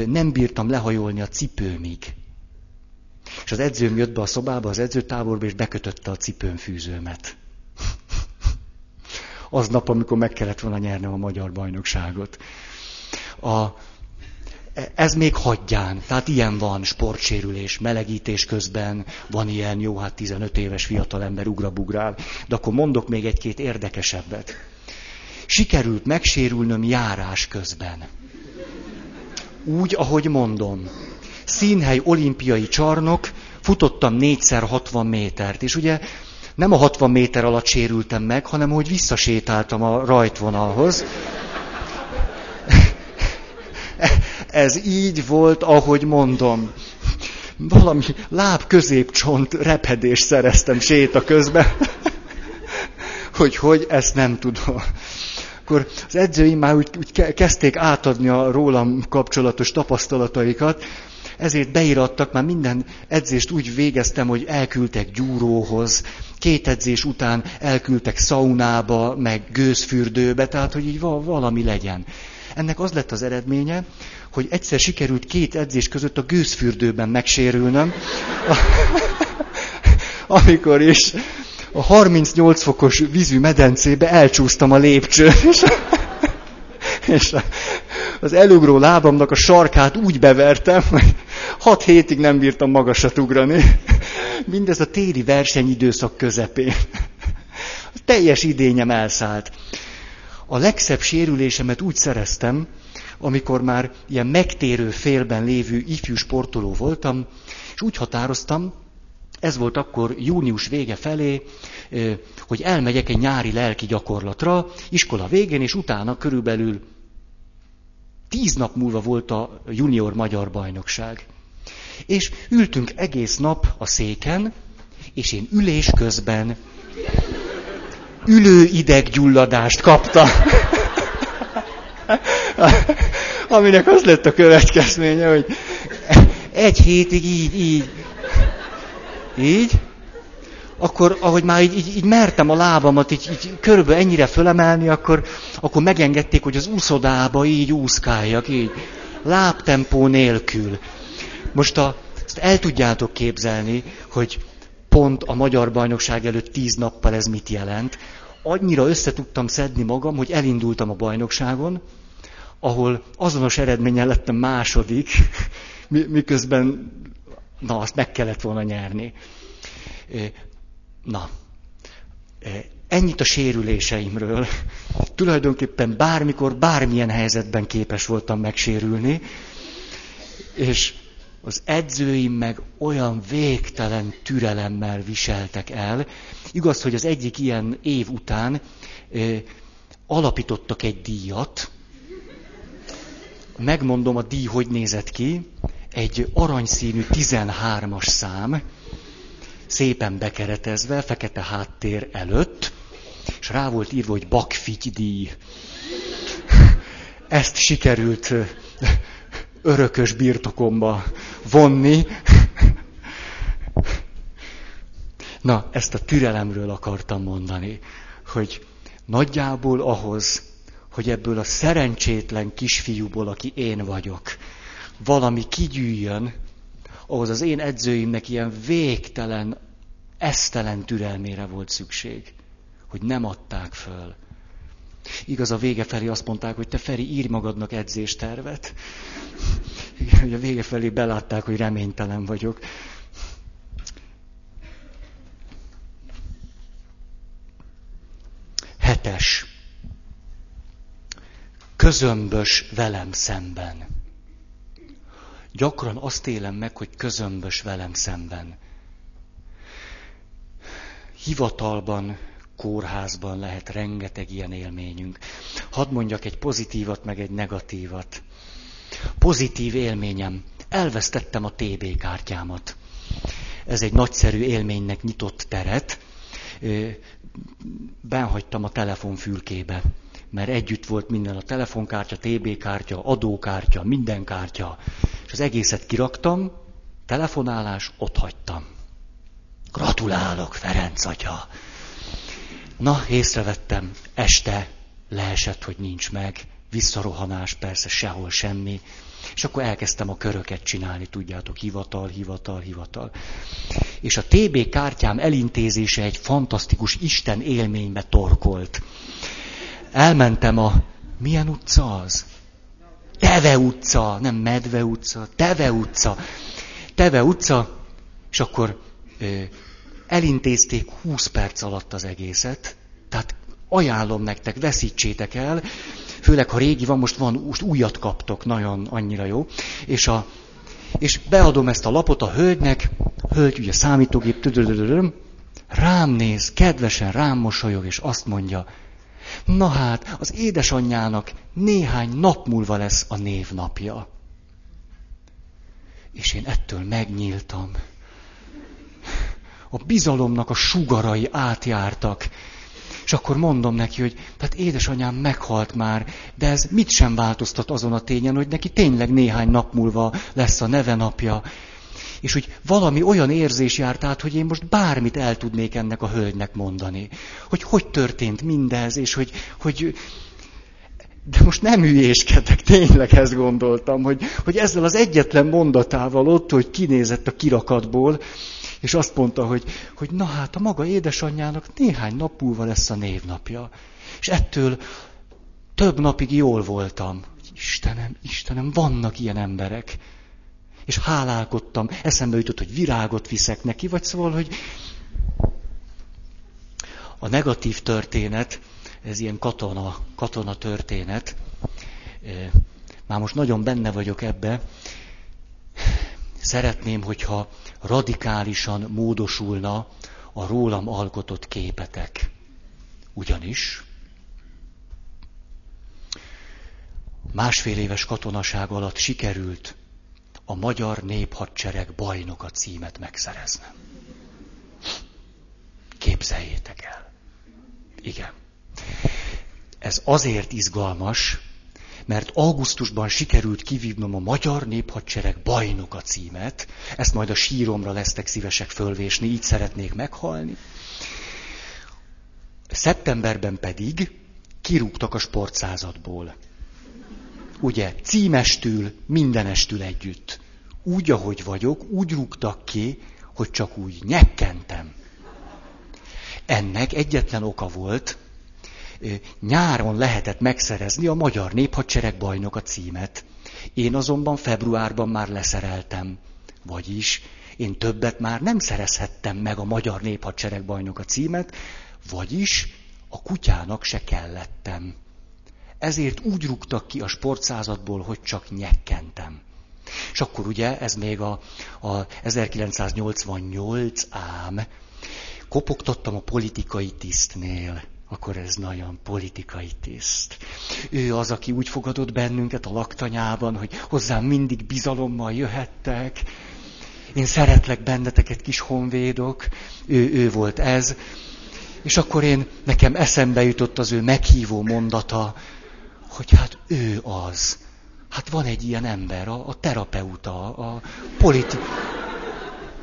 Speaker 1: nem bírtam lehajolni a cipőmig. És az edzőm jött be a szobába, az edzőtáborba, és bekötötte a cipőm fűzőmet. Aznap, amikor meg kellett volna nyernem a magyar bajnokságot. A, ez még hagyján, tehát ilyen van, sportsérülés, melegítés közben, van ilyen, jó, hát 15 éves fiatalember ugrabugrál, de akkor mondok még egy-két érdekesebbet sikerült megsérülnöm járás közben. Úgy, ahogy mondom. Színhely olimpiai csarnok, futottam négyszer 60 métert, és ugye nem a 60 méter alatt sérültem meg, hanem hogy visszasétáltam a rajtvonalhoz. [LAUGHS] Ez így volt, ahogy mondom. Valami láb középcsont repedés szereztem séta közben. [LAUGHS] hogy hogy, ezt nem tudom akkor az edzőim már úgy, úgy kezdték átadni a rólam kapcsolatos tapasztalataikat, ezért beirattak, már minden edzést úgy végeztem, hogy elküldtek gyúróhoz, két edzés után elküldtek szaunába, meg gőzfürdőbe, tehát hogy így valami legyen. Ennek az lett az eredménye, hogy egyszer sikerült két edzés között a gőzfürdőben megsérülnöm, [LAUGHS] amikor is a 38 fokos vízű medencébe elcsúsztam a lépcsőn, [LAUGHS] és, az elugró lábamnak a sarkát úgy bevertem, hogy 6 hétig nem bírtam magasat ugrani. Mindez a téli versenyidőszak közepén. A teljes idényem elszállt. A legszebb sérülésemet úgy szereztem, amikor már ilyen megtérő félben lévő ifjú sportoló voltam, és úgy határoztam, ez volt akkor június vége felé, hogy elmegyek egy nyári lelki gyakorlatra, iskola végén, és utána körülbelül tíz nap múlva volt a junior magyar bajnokság. És ültünk egész nap a széken, És én ülés közben ülő ideggyulladást kaptam. [LAUGHS] Aminek az lett a következménye, hogy egy hétig így, így, így, akkor ahogy már így, így, így mertem a lábamat így, így körülbelül ennyire fölemelni, akkor, akkor megengedték, hogy az úszodába így úszkáljak, így, lábtempó nélkül. Most a, ezt el tudjátok képzelni, hogy pont a magyar bajnokság előtt tíz nappal ez mit jelent. Annyira össze tudtam szedni magam, hogy elindultam a bajnokságon, ahol azonos eredménnyel lettem második, [LAUGHS] miközben, na, azt meg kellett volna nyerni. Na, ennyit a sérüléseimről. Tulajdonképpen bármikor, bármilyen helyzetben képes voltam megsérülni, és az edzőim meg olyan végtelen türelemmel viseltek el. Igaz, hogy az egyik ilyen év után ö, alapítottak egy díjat. Megmondom, a díj hogy nézett ki. Egy aranyszínű 13-as szám, szépen bekeretezve, fekete háttér előtt, és rá volt írva, hogy bakfigy díj. [LAUGHS] Ezt sikerült örökös birtokomba vonni. [LAUGHS] Na, ezt a türelemről akartam mondani, hogy nagyjából ahhoz, hogy ebből a szerencsétlen kisfiúból, aki én vagyok, valami kigyűjjön, ahhoz az én edzőimnek ilyen végtelen, esztelen türelmére volt szükség, hogy nem adták föl. Igaz, a vége felé azt mondták, hogy te Feri, írj magadnak edzéstervet. [LAUGHS] Hogy a vége felé belátták, hogy reménytelen vagyok. Hetes. Közömbös velem szemben. Gyakran azt élem meg, hogy közömbös velem szemben. Hivatalban, kórházban lehet rengeteg ilyen élményünk. Hadd mondjak egy pozitívat, meg egy negatívat. Pozitív élményem. Elvesztettem a TB kártyámat. Ez egy nagyszerű élménynek nyitott teret. Benhagytam a telefonfülkébe, mert együtt volt minden a telefonkártya, TB kártya, adókártya, minden kártya. Az egészet kiraktam, telefonálás, ott hagytam. Gratulálok, Ferenc atya! Na, észrevettem, este leesett, hogy nincs meg, visszarohanás, persze sehol semmi. És akkor elkezdtem a köröket csinálni, tudjátok, hivatal, hivatal, hivatal. És a TB kártyám elintézése egy fantasztikus Isten élménybe torkolt. Elmentem a... Milyen utca az? Teve utca, nem Medve utca, Teve utca. Teve utca, és akkor ö, elintézték 20 perc alatt az egészet, tehát ajánlom nektek, veszítsétek el, főleg ha régi van, most van, most újat kaptok, nagyon annyira jó, és, a, és beadom ezt a lapot a hölgynek, hölgy ugye számítógép, rám néz, kedvesen rám mosolyog, és azt mondja, na hát, az édesanyjának néhány nap múlva lesz a névnapja. És én ettől megnyíltam. A bizalomnak a sugarai átjártak. És akkor mondom neki, hogy tehát édesanyám meghalt már, de ez mit sem változtat azon a tényen, hogy neki tényleg néhány nap múlva lesz a neve napja. És hogy valami olyan érzés járt át, hogy én most bármit el tudnék ennek a hölgynek mondani. Hogy hogy történt mindez, és hogy, hogy de most nem hülyéskedek, tényleg ezt gondoltam, hogy, hogy ezzel az egyetlen mondatával ott, hogy kinézett a kirakatból, és azt mondta, hogy, hogy na hát a maga édesanyjának néhány nap múlva lesz a névnapja. És ettől több napig jól voltam. Istenem, Istenem, vannak ilyen emberek. És hálálkodtam, eszembe jutott, hogy virágot viszek neki, vagy szóval, hogy a negatív történet, ez ilyen katona, katona történet, már most nagyon benne vagyok ebbe, szeretném, hogyha radikálisan módosulna a rólam alkotott képetek. Ugyanis másfél éves katonaság alatt sikerült a magyar néphadsereg bajnoka címet megszereznem. Képzeljétek el. Igen. Ez azért izgalmas, mert augusztusban sikerült kivívnom a Magyar Néphadsereg bajnoka címet, ezt majd a síromra lesztek szívesek fölvésni, így szeretnék meghalni. Szeptemberben pedig kirúgtak a sportszázadból. Ugye, címestül, mindenestül együtt. Úgy, ahogy vagyok, úgy rúgtak ki, hogy csak úgy nyekkentem. Ennek egyetlen oka volt, nyáron lehetett megszerezni a Magyar Néphadsereg bajnok a címet. Én azonban februárban már leszereltem. Vagyis én többet már nem szerezhettem meg a Magyar Néphadsereg bajnok a címet, vagyis a kutyának se kellettem. Ezért úgy rúgtak ki a sportszázadból, hogy csak nyekkentem. És akkor ugye, ez még a, a 1988 ám, kopogtattam a politikai tisztnél akkor ez nagyon politikai tiszt. Ő az, aki úgy fogadott bennünket a laktanyában, hogy hozzám mindig bizalommal jöhettek. Én szeretlek benneteket, kis honvédok. Ő, ő volt ez. És akkor én, nekem eszembe jutott az ő meghívó mondata, hogy hát ő az. Hát van egy ilyen ember, a, a terapeuta, a politi...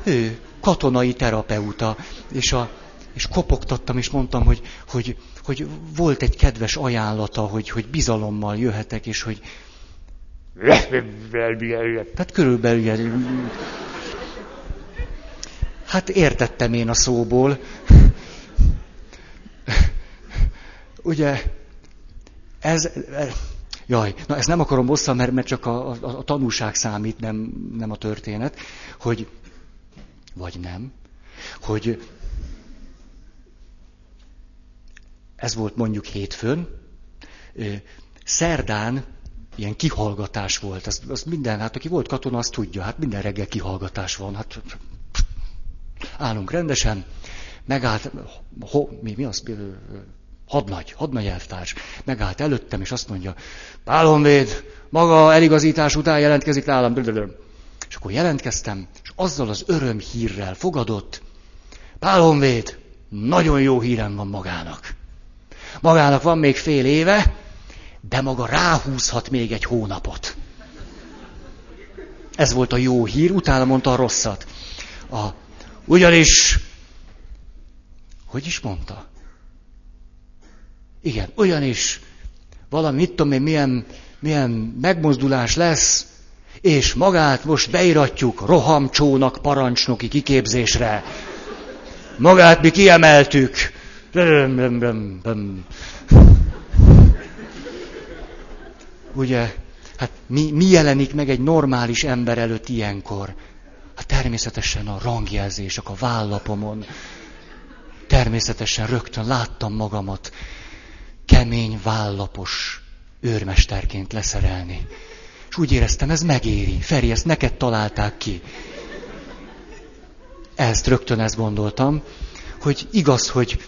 Speaker 1: Ő, katonai terapeuta, és a, és kopogtattam, és mondtam, hogy, hogy, hogy volt egy kedves ajánlata, hogy, hogy bizalommal jöhetek, és hogy... Tehát körülbelül... Hát értettem én a szóból. Ugye, ez... Jaj, na ezt nem akarom hosszan, mert, mert csak a, a, a tanúság számít, nem, nem a történet, hogy... Vagy nem. Hogy ez volt mondjuk hétfőn, szerdán ilyen kihallgatás volt, azt, azt minden, hát aki volt katona, azt tudja, hát minden reggel kihallgatás van, hát állunk rendesen, megállt, ho, mi, mi az, hadnagy, hadnagy elvtárs, megállt előttem, és azt mondja, Pálonvéd, maga eligazítás után jelentkezik nálam, és akkor jelentkeztem, és azzal az öröm hírrel fogadott, Pálonvéd, nagyon jó hírem van magának. Magának van még fél éve, de maga ráhúzhat még egy hónapot. Ez volt a jó hír, utána mondta a rosszat. A, ugyanis, hogy is mondta? Igen, ugyanis valami, mit tudom én, milyen, milyen megmozdulás lesz, és magát most beiratjuk rohamcsónak parancsnoki kiképzésre. Magát mi kiemeltük. Ugye, hát mi, mi jelenik meg egy normális ember előtt ilyenkor? Hát természetesen a rangjelzések a vállapomon. Természetesen rögtön láttam magamat kemény, vállapos őrmesterként leszerelni. És úgy éreztem, ez megéri. Feri, ezt neked találták ki. Ezt rögtön ezt gondoltam, hogy igaz, hogy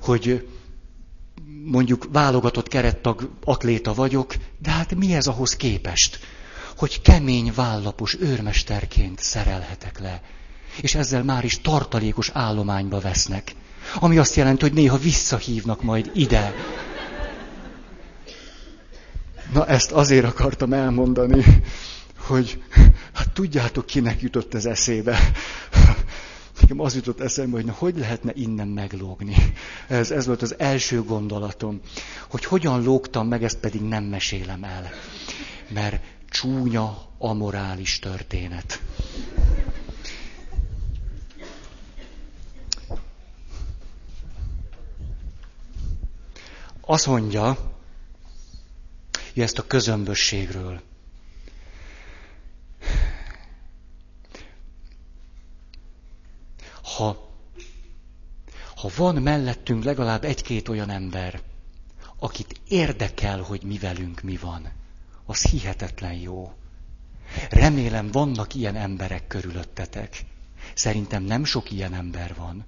Speaker 1: hogy mondjuk válogatott kerettag atléta vagyok, de hát mi ez ahhoz képest, hogy kemény vállapos őrmesterként szerelhetek le. És ezzel már is tartalékos állományba vesznek. Ami azt jelenti, hogy néha visszahívnak majd ide. Na ezt azért akartam elmondani, hogy hát tudjátok, kinek jutott ez eszébe. Nekem az jutott eszembe, hogy na, hogy lehetne innen meglógni. Ez, ez volt az első gondolatom, hogy hogyan lógtam meg, ezt pedig nem mesélem el. Mert csúnya, amorális történet. Azt mondja, hogy ezt a közömbösségről. ha, ha van mellettünk legalább egy-két olyan ember, akit érdekel, hogy mi velünk mi van, az hihetetlen jó. Remélem vannak ilyen emberek körülöttetek. Szerintem nem sok ilyen ember van,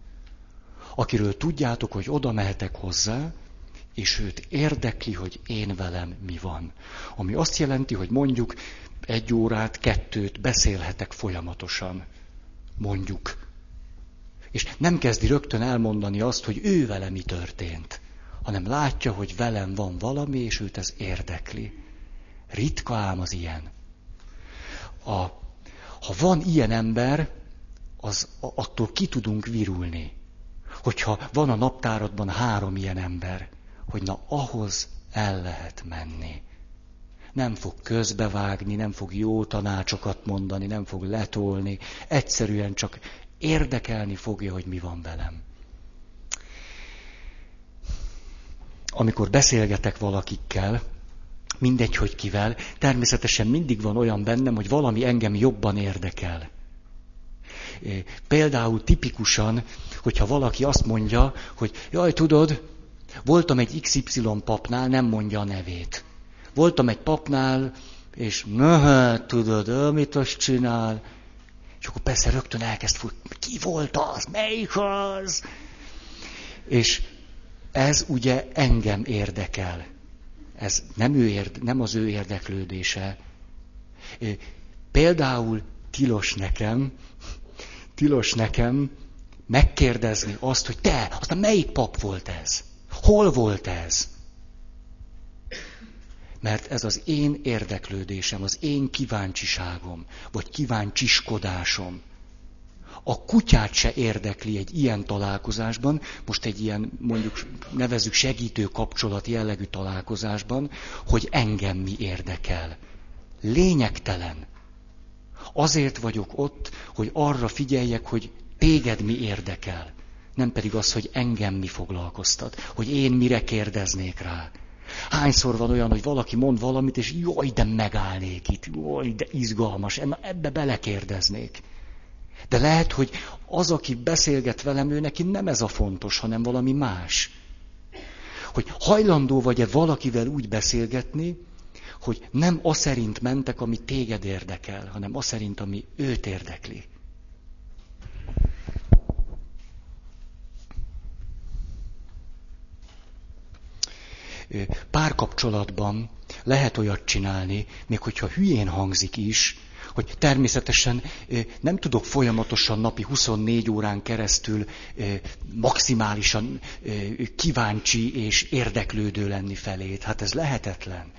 Speaker 1: akiről tudjátok, hogy oda mehetek hozzá, és őt érdekli, hogy én velem mi van. Ami azt jelenti, hogy mondjuk egy órát, kettőt beszélhetek folyamatosan. Mondjuk És nem kezdi rögtön elmondani azt, hogy ő vele mi történt, hanem látja, hogy velem van valami, és őt ez érdekli. Ritka ám az ilyen. A, ha van ilyen ember, az attól ki tudunk virulni. Hogyha van a naptáradban három ilyen ember, hogy na ahhoz el lehet menni. Nem fog közbevágni, nem fog jó tanácsokat mondani, nem fog letolni, egyszerűen csak érdekelni fogja, hogy mi van velem. Amikor beszélgetek valakikkel, mindegy, hogy kivel, természetesen mindig van olyan bennem, hogy valami engem jobban érdekel. Például tipikusan, hogyha valaki azt mondja, hogy jaj, tudod, voltam egy XY papnál, nem mondja a nevét. Voltam egy papnál, és hát, tudod, mit azt csinál? És akkor persze rögtön elkezd futni, ki volt az, melyik az? És ez ugye engem érdekel. Ez nem, ő érde, nem az ő érdeklődése. Például tilos nekem, tilos nekem megkérdezni azt, hogy te, aztán melyik pap volt ez? Hol volt ez? Mert ez az én érdeklődésem, az én kíváncsiságom, vagy kíváncsiskodásom. A kutyát se érdekli egy ilyen találkozásban, most egy ilyen, mondjuk nevezük segítő kapcsolat jellegű találkozásban, hogy engem mi érdekel. Lényegtelen. Azért vagyok ott, hogy arra figyeljek, hogy téged mi érdekel. Nem pedig az, hogy engem mi foglalkoztat, hogy én mire kérdeznék rá. Hányszor van olyan, hogy valaki mond valamit, és jaj, de megállnék itt, jaj, de izgalmas, ebbe belekérdeznék. De lehet, hogy az, aki beszélget velem, ő neki nem ez a fontos, hanem valami más. Hogy hajlandó vagy-e valakivel úgy beszélgetni, hogy nem az szerint mentek, ami téged érdekel, hanem az szerint, ami őt érdekli. Párkapcsolatban lehet olyat csinálni, még hogyha hülyén hangzik is, hogy természetesen nem tudok folyamatosan napi 24 órán keresztül maximálisan kíváncsi és érdeklődő lenni felét. Hát ez lehetetlen.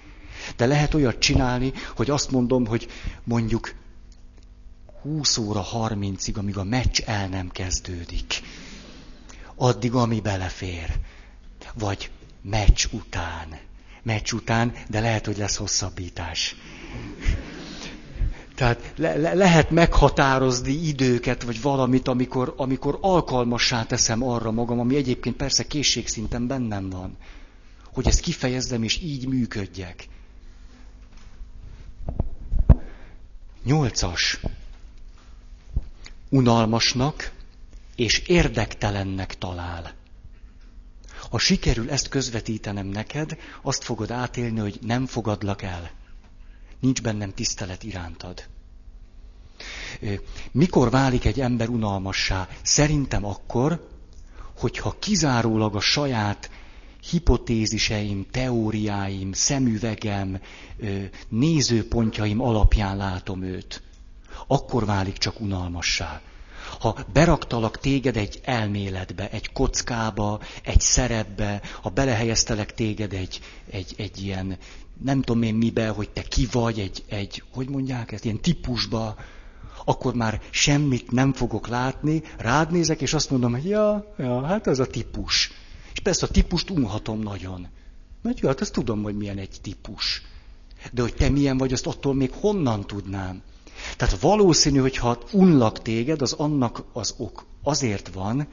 Speaker 1: De lehet olyat csinálni, hogy azt mondom, hogy mondjuk 20 óra 30-ig, amíg a meccs el nem kezdődik. Addig, ami belefér. Vagy meccs után. Meccs után, de lehet, hogy lesz hosszabbítás. Tehát le, le, lehet meghatározni időket, vagy valamit, amikor, amikor alkalmassá teszem arra magam, ami egyébként persze készségszinten bennem van. Hogy ezt kifejezzem, és így működjek. Nyolcas. Unalmasnak és érdektelennek talál. Ha sikerül ezt közvetítenem neked, azt fogod átélni, hogy nem fogadlak el. Nincs bennem tisztelet irántad. Mikor válik egy ember unalmassá? Szerintem akkor, hogyha kizárólag a saját hipotéziseim, teóriáim, szemüvegem, nézőpontjaim alapján látom őt. Akkor válik csak unalmassá. Ha beraktalak téged egy elméletbe, egy kockába, egy szerepbe, ha belehelyeztelek téged egy, egy, egy ilyen, nem tudom én mibe, hogy te ki vagy, egy, egy hogy mondják ezt, ilyen típusba, akkor már semmit nem fogok látni, rád nézek, és azt mondom, hogy ja, ja, hát ez a típus. És persze a típust unhatom nagyon. Mert jó, hát azt tudom, hogy milyen egy típus. De hogy te milyen vagy, azt attól még honnan tudnám? Tehát valószínű, hogy ha unlak téged, az annak az ok azért van,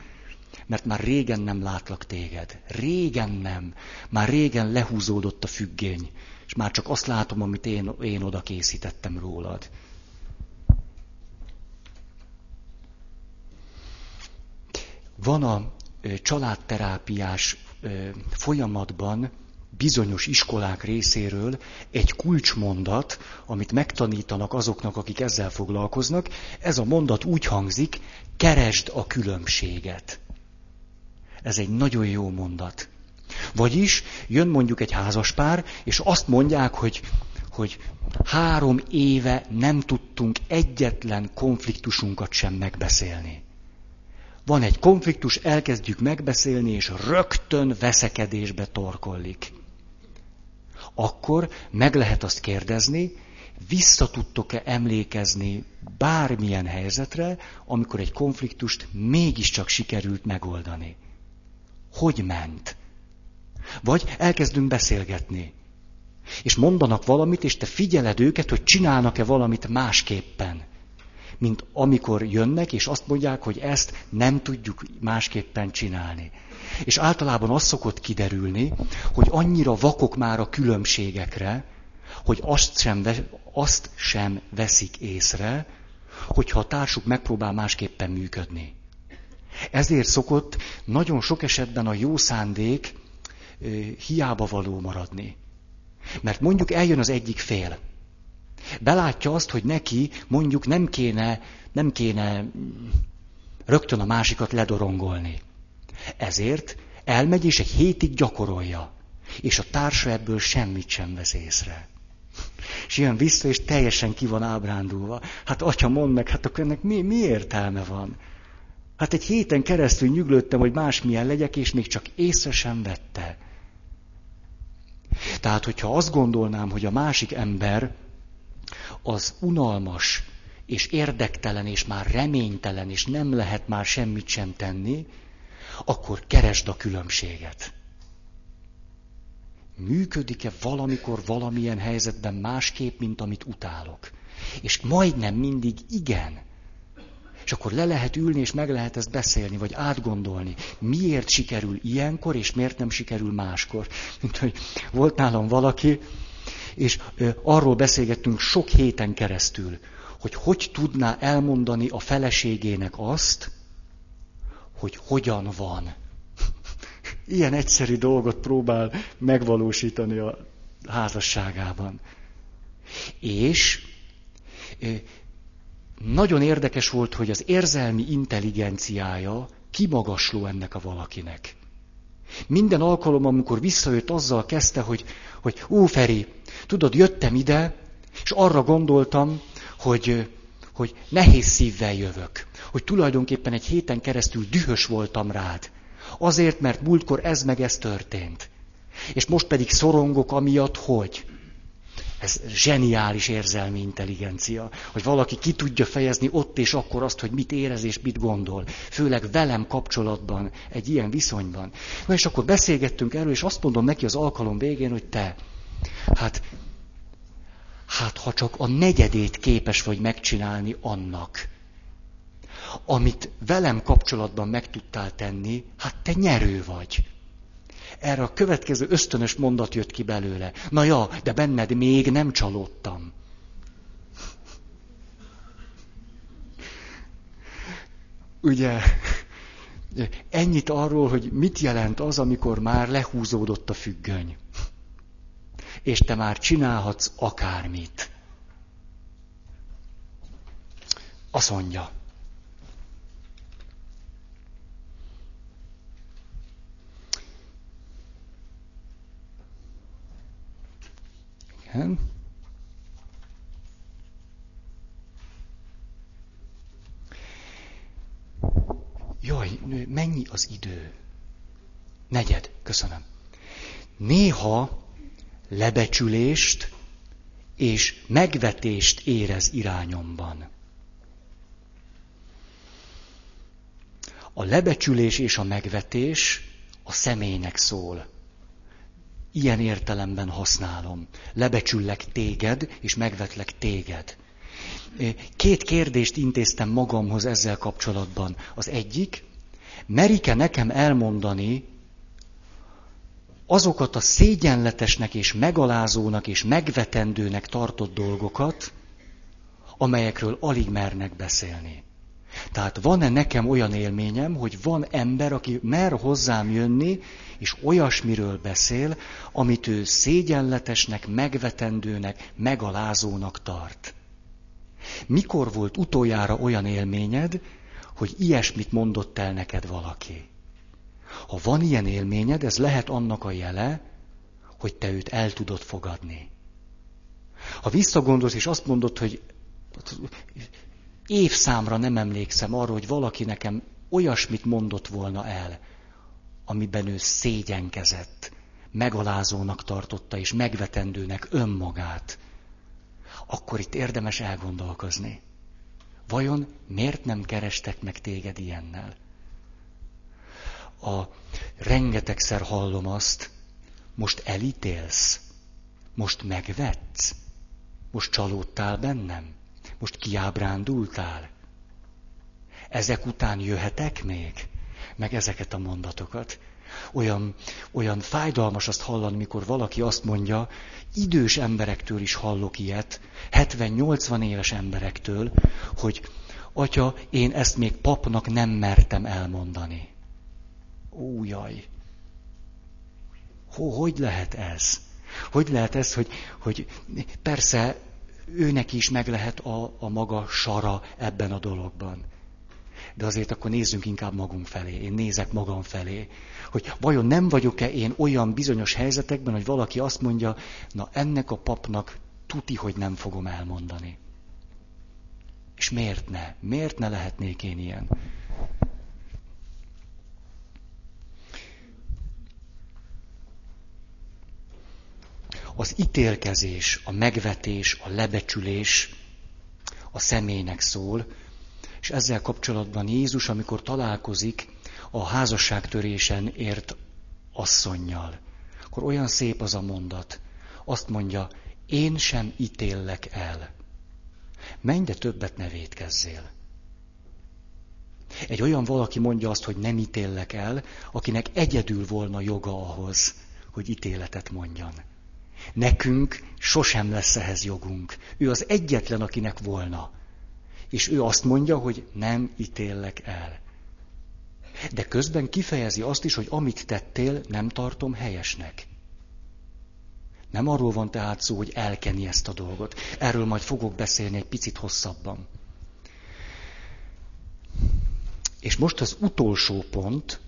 Speaker 1: mert már régen nem látlak téged. Régen nem. Már régen lehúzódott a függény. És már csak azt látom, amit én, én oda készítettem rólad. Van a családterápiás folyamatban bizonyos iskolák részéről egy kulcsmondat, amit megtanítanak azoknak, akik ezzel foglalkoznak. Ez a mondat úgy hangzik, keresd a különbséget. Ez egy nagyon jó mondat. Vagyis jön mondjuk egy házaspár, és azt mondják, hogy, hogy három éve nem tudtunk egyetlen konfliktusunkat sem megbeszélni. Van egy konfliktus, elkezdjük megbeszélni, és rögtön veszekedésbe torkollik. Akkor meg lehet azt kérdezni, vissza tudtok-e emlékezni bármilyen helyzetre, amikor egy konfliktust mégiscsak sikerült megoldani. Hogy ment? Vagy elkezdünk beszélgetni. És mondanak valamit, és te figyeled őket, hogy csinálnak-e valamit másképpen. Mint amikor jönnek, és azt mondják, hogy ezt nem tudjuk másképpen csinálni. És általában az szokott kiderülni, hogy annyira vakok már a különbségekre, hogy azt sem, azt sem veszik észre, hogyha a társuk megpróbál másképpen működni. Ezért szokott nagyon sok esetben a jó szándék hiába való maradni. Mert mondjuk eljön az egyik fél. Belátja azt, hogy neki mondjuk nem kéne, nem kéne rögtön a másikat ledorongolni. Ezért elmegy és egy hétig gyakorolja. És a társa ebből semmit sem vesz észre. És jön vissza, és teljesen ki van ábrándulva. Hát atya, mondd meg, hát akkor ennek mi, mi értelme van? Hát egy héten keresztül nyuglődtem, hogy másmilyen legyek, és még csak észre sem vette. Tehát, hogyha azt gondolnám, hogy a másik ember az unalmas, és érdektelen, és már reménytelen, és nem lehet már semmit sem tenni, akkor keresd a különbséget. Működik-e valamikor valamilyen helyzetben másképp, mint amit utálok? És majdnem mindig igen. És akkor le lehet ülni, és meg lehet ezt beszélni, vagy átgondolni. Miért sikerül ilyenkor, és miért nem sikerül máskor. Mint hogy volt nálam valaki, és arról beszélgettünk sok héten keresztül, hogy hogy tudná elmondani a feleségének azt, hogy hogyan van. [LAUGHS] Ilyen egyszerű dolgot próbál megvalósítani a házasságában. És nagyon érdekes volt, hogy az érzelmi intelligenciája kimagasló ennek a valakinek. Minden alkalom, amikor visszajött, azzal kezdte, hogy, hogy ó, Feri, tudod, jöttem ide, és arra gondoltam, hogy, hogy nehéz szívvel jövök. Hogy tulajdonképpen egy héten keresztül dühös voltam rád. Azért, mert múltkor ez meg ez történt. És most pedig szorongok amiatt, hogy. Ez zseniális érzelmi intelligencia, hogy valaki ki tudja fejezni ott és akkor azt, hogy mit érez és mit gondol. Főleg velem kapcsolatban, egy ilyen viszonyban. Na és akkor beszélgettünk erről, és azt mondom neki az alkalom végén, hogy te, hát, hát ha csak a negyedét képes vagy megcsinálni annak, amit velem kapcsolatban meg tudtál tenni, hát te nyerő vagy. Erre a következő ösztönös mondat jött ki belőle. Na ja, de benned még nem csalódtam. Ugye, ennyit arról, hogy mit jelent az, amikor már lehúzódott a függöny. És te már csinálhatsz akármit. Azt mondja, Igen. Jaj, mennyi az idő? Negyed, köszönöm. Néha lebecsülést és megvetést érez irányomban. A lebecsülés és a megvetés a személynek szól ilyen értelemben használom. Lebecsüllek téged, és megvetlek téged. Két kérdést intéztem magamhoz ezzel kapcsolatban. Az egyik, merike nekem elmondani azokat a szégyenletesnek és megalázónak és megvetendőnek tartott dolgokat, amelyekről alig mernek beszélni. Tehát van-e nekem olyan élményem, hogy van ember, aki mer hozzám jönni, és olyasmiről beszél, amit ő szégyenletesnek, megvetendőnek, megalázónak tart. Mikor volt utoljára olyan élményed, hogy ilyesmit mondott el neked valaki? Ha van ilyen élményed, ez lehet annak a jele, hogy te őt el tudod fogadni. Ha visszagondolsz, és azt mondod, hogy évszámra nem emlékszem arra, hogy valaki nekem olyasmit mondott volna el, amiben ő szégyenkezett, megalázónak tartotta és megvetendőnek önmagát, akkor itt érdemes elgondolkozni. Vajon miért nem kerestek meg téged ilyennel? A rengetegszer hallom azt, most elítélsz, most megvetsz, most csalódtál bennem, most kiábrándultál. Ezek után jöhetek még? Meg ezeket a mondatokat. Olyan, olyan fájdalmas azt hallani, mikor valaki azt mondja, idős emberektől is hallok ilyet, 70-80 éves emberektől, hogy atya, én ezt még papnak nem mertem elmondani. Ó, jaj! Hogy lehet ez? Hogy lehet ez, hogy, hogy persze őnek is meg lehet a, a maga sara ebben a dologban. De azért akkor nézzünk inkább magunk felé. Én nézek magam felé. Hogy vajon nem vagyok-e én olyan bizonyos helyzetekben, hogy valaki azt mondja, na ennek a papnak tuti, hogy nem fogom elmondani. És miért ne? Miért ne lehetnék én ilyen? Az ítélkezés, a megvetés, a lebecsülés a személynek szól, és ezzel kapcsolatban Jézus, amikor találkozik a házasságtörésen ért asszonynal, akkor olyan szép az a mondat. Azt mondja, én sem ítéllek el. Menj, de többet ne védkezzél. Egy olyan valaki mondja azt, hogy nem ítéllek el, akinek egyedül volna joga ahhoz, hogy ítéletet mondjan. Nekünk sosem lesz ehhez jogunk. Ő az egyetlen, akinek volna. És ő azt mondja, hogy nem ítéllek el. De közben kifejezi azt is, hogy amit tettél, nem tartom helyesnek. Nem arról van tehát szó, hogy elkeni ezt a dolgot. Erről majd fogok beszélni egy picit hosszabban. És most az utolsó pont.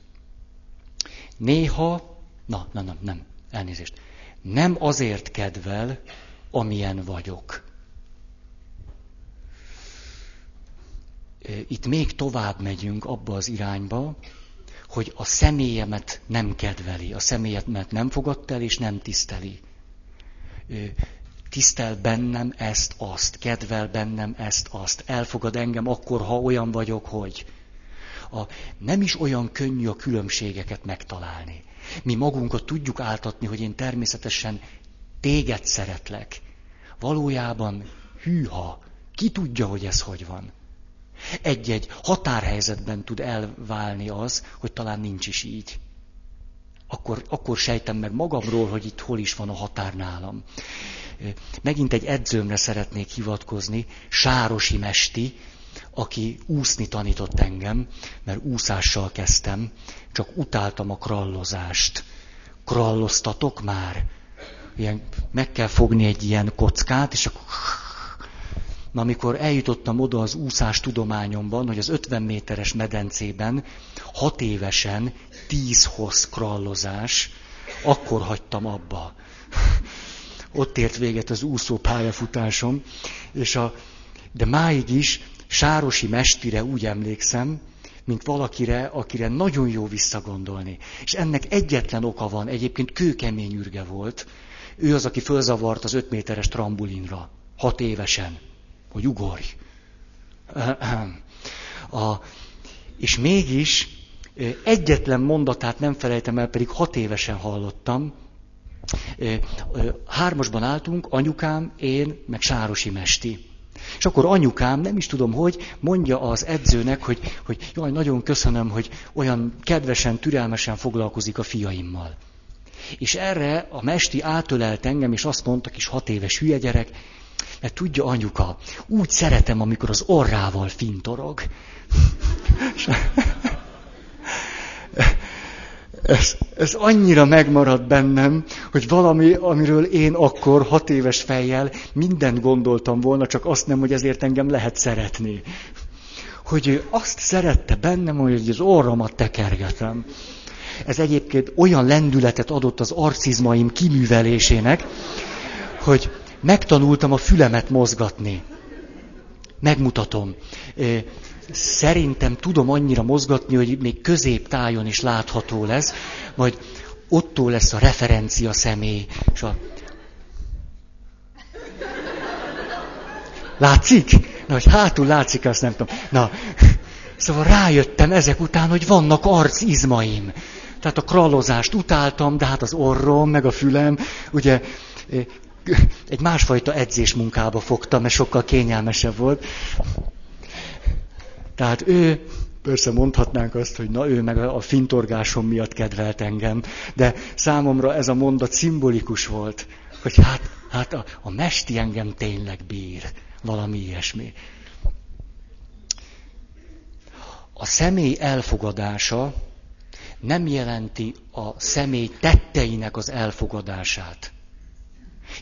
Speaker 1: Néha, na, na, nem, nem, elnézést nem azért kedvel, amilyen vagyok. Itt még tovább megyünk abba az irányba, hogy a személyemet nem kedveli, a személyemet nem fogadta el és nem tiszteli. Tisztel bennem ezt, azt, kedvel bennem ezt, azt, elfogad engem akkor, ha olyan vagyok, hogy. A, nem is olyan könnyű a különbségeket megtalálni. Mi magunkat tudjuk áltatni, hogy én természetesen téged szeretlek. Valójában hűha, ki tudja, hogy ez hogy van. Egy-egy határhelyzetben tud elválni az, hogy talán nincs is így. Akkor, akkor sejtem meg magamról, hogy itt hol is van a határ nálam. Megint egy edzőmre szeretnék hivatkozni, Sárosi Mesti, aki úszni tanított engem, mert úszással kezdtem, csak utáltam a krallozást. Kralloztatok már? Ilyen, meg kell fogni egy ilyen kockát, és akkor... Na, amikor eljutottam oda az úszás tudományomban, hogy az 50 méteres medencében hat évesen tíz hoz krallozás, akkor hagytam abba. Ott ért véget az úszó pályafutásom, és a, de máig is Sárosi Mestire úgy emlékszem, mint valakire, akire nagyon jó visszagondolni. És ennek egyetlen oka van, egyébként kőkemény ürge volt. Ő az, aki fölzavart az öt méteres trambulinra, hat évesen, hogy ugorj. [CLEARS THROAT] A, és mégis egyetlen mondatát nem felejtem el, pedig hat évesen hallottam. Hármasban álltunk, anyukám, én, meg Sárosi Mesti. És akkor anyukám, nem is tudom hogy, mondja az edzőnek, hogy, hogy jaj, nagyon köszönöm, hogy olyan kedvesen, türelmesen foglalkozik a fiaimmal. És erre a mesti átölelt engem, és azt mondta, kis hat éves hülye gyerek, mert tudja anyuka, úgy szeretem, amikor az orrával fintorog. [LAUGHS] ez, ez annyira megmaradt bennem, hogy valami, amiről én akkor hat éves fejjel mindent gondoltam volna, csak azt nem, hogy ezért engem lehet szeretni. Hogy ő azt szerette bennem, hogy az orromat tekergetem. Ez egyébként olyan lendületet adott az arcizmaim kiművelésének, hogy megtanultam a fülemet mozgatni. Megmutatom. Szerintem tudom annyira mozgatni, hogy még középtájon is látható lesz, majd ottól lesz a referencia személy, és a... Látszik? Na, hogy hátul látszik, azt nem tudom. Na, szóval rájöttem ezek után, hogy vannak arcizmaim. Tehát a kralozást utáltam, de hát az orrom, meg a fülem, ugye egy másfajta edzés munkába fogtam, mert sokkal kényelmesebb volt. Tehát ő, persze mondhatnánk azt, hogy na ő meg a fintorgásom miatt kedvelt engem, de számomra ez a mondat szimbolikus volt, hogy hát, hát a, a mesti engem tényleg bír, valami ilyesmi. A személy elfogadása nem jelenti a személy tetteinek az elfogadását.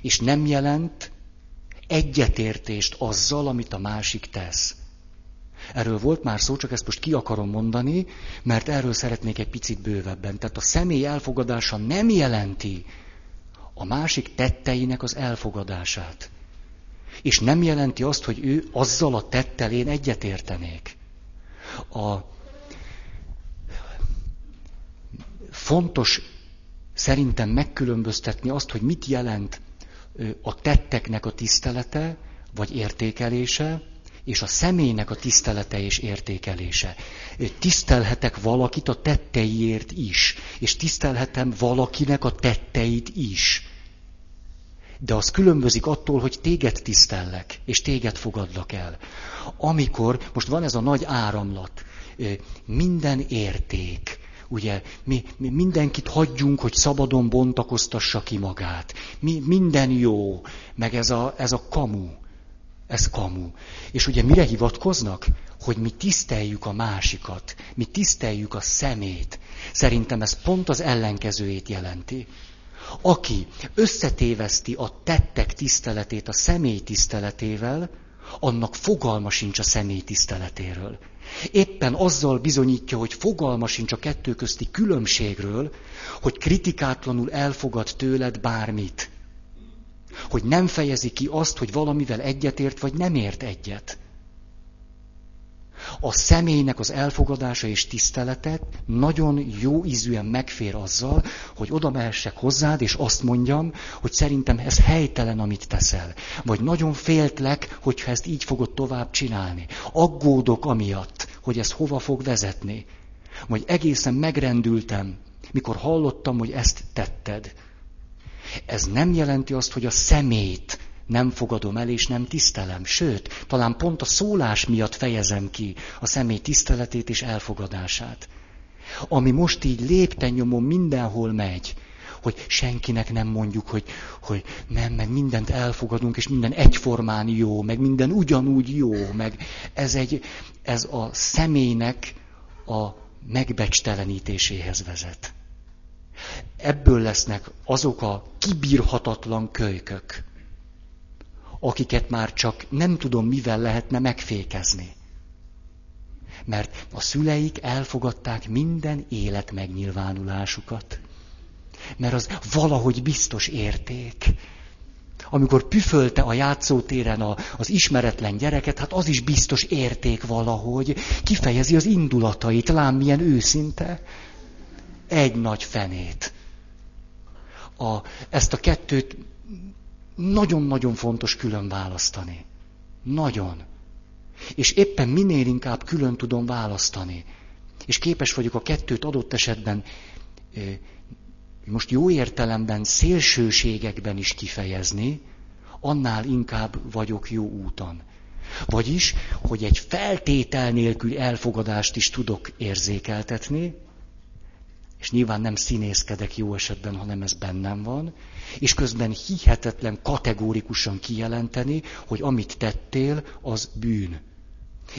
Speaker 1: És nem jelent egyetértést azzal, amit a másik tesz. Erről volt már szó, csak ezt most ki akarom mondani, mert erről szeretnék egy picit bővebben. Tehát a személy elfogadása nem jelenti a másik tetteinek az elfogadását. És nem jelenti azt, hogy ő azzal a tettel én egyetértenék. A fontos szerintem megkülönböztetni azt, hogy mit jelent a tetteknek a tisztelete, vagy értékelése, és a személynek a tisztelete és értékelése. Tisztelhetek valakit a tetteiért is, és tisztelhetem valakinek a tetteit is. De az különbözik attól, hogy téged tisztellek, és téged fogadlak el. Amikor, most van ez a nagy áramlat, minden érték, ugye, mi, mi mindenkit hagyjunk, hogy szabadon bontakoztassa ki magát. Mi, minden jó, meg ez a, ez a kamu. Ez kamu. És ugye mire hivatkoznak? Hogy mi tiszteljük a másikat, mi tiszteljük a szemét. Szerintem ez pont az ellenkezőjét jelenti. Aki összetéveszti a tettek tiszteletét a személy tiszteletével, annak fogalma sincs a személy tiszteletéről. Éppen azzal bizonyítja, hogy fogalma sincs a kettő közti különbségről, hogy kritikátlanul elfogad tőled bármit. Hogy nem fejezi ki azt, hogy valamivel egyetért vagy nem ért egyet. A személynek az elfogadása és tiszteletet nagyon jó ízűen megfér azzal, hogy oda mehessek hozzád, és azt mondjam, hogy szerintem ez helytelen, amit teszel. Vagy nagyon féltlek, hogyha ezt így fogod tovább csinálni. Aggódok amiatt, hogy ez hova fog vezetni. Vagy egészen megrendültem, mikor hallottam, hogy ezt tetted. Ez nem jelenti azt, hogy a szemét nem fogadom el és nem tisztelem. Sőt, talán pont a szólás miatt fejezem ki a személy tiszteletét és elfogadását. Ami most így lépten nyomon mindenhol megy, hogy senkinek nem mondjuk, hogy, hogy nem, meg mindent elfogadunk, és minden egyformán jó, meg minden ugyanúgy jó, meg ez, egy, ez a személynek a megbecstelenítéséhez vezet. Ebből lesznek azok a kibírhatatlan kölykök, akiket már csak nem tudom mivel lehetne megfékezni. Mert a szüleik elfogadták minden élet megnyilvánulásukat. Mert az valahogy biztos érték. Amikor püfölte a játszótéren a, az ismeretlen gyereket, hát az is biztos érték valahogy. Kifejezi az indulatait, lám milyen őszinte. Egy nagy fenét. A, ezt a kettőt nagyon-nagyon fontos külön választani. Nagyon. És éppen minél inkább külön tudom választani. És képes vagyok a kettőt adott esetben most jó értelemben szélsőségekben is kifejezni, annál inkább vagyok jó úton. Vagyis, hogy egy feltétel nélkül elfogadást is tudok érzékeltetni, és nyilván nem színészkedek jó esetben, hanem ez bennem van, és közben hihetetlen kategórikusan kijelenteni, hogy amit tettél, az bűn.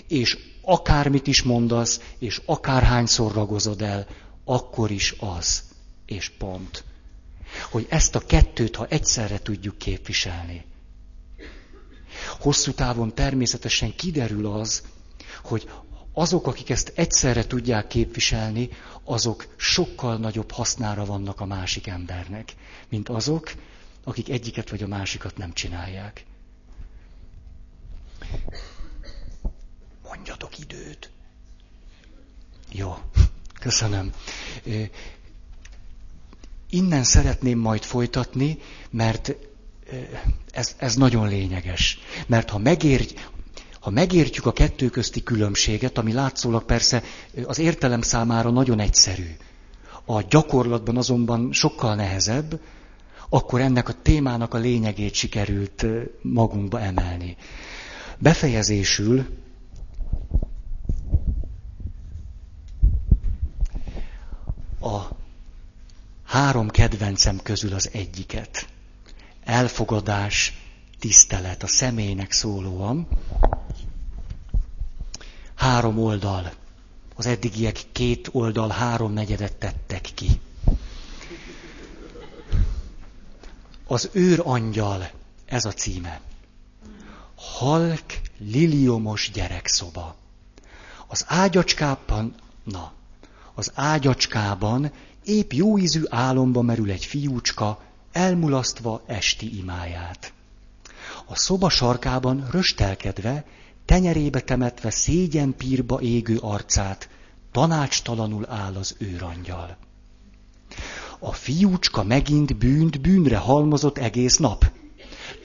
Speaker 1: És akármit is mondasz, és akárhányszor ragozod el, akkor is az, és pont. Hogy ezt a kettőt, ha egyszerre tudjuk képviselni. Hosszú távon természetesen kiderül az, hogy azok, akik ezt egyszerre tudják képviselni, azok sokkal nagyobb hasznára vannak a másik embernek, mint azok, akik egyiket vagy a másikat nem csinálják. Mondjatok időt. Köszönöm. Innen szeretném majd folytatni, mert ez, ez nagyon lényeges. Mert ha, megérj, ha megértjük a kettő közti különbséget, ami látszólag persze az értelem számára nagyon egyszerű, a gyakorlatban azonban sokkal nehezebb, akkor ennek a témának a lényegét sikerült magunkba emelni. Befejezésül a három kedvencem közül az egyiket. Elfogadás, tisztelet, a személynek szólóan. Három oldal. Az eddigiek két oldal három negyedet tettek ki. Az őr angyal, ez a címe. Halk liliomos gyerekszoba. Az ágyacskában, na, az ágyacskában épp jó ízű álomba merül egy fiúcska, elmulasztva esti imáját. A szoba sarkában röstelkedve, tenyerébe temetve szégyen pírba égő arcát, tanácstalanul áll az őrangyal. A fiúcska megint bűnt bűnre halmozott egész nap.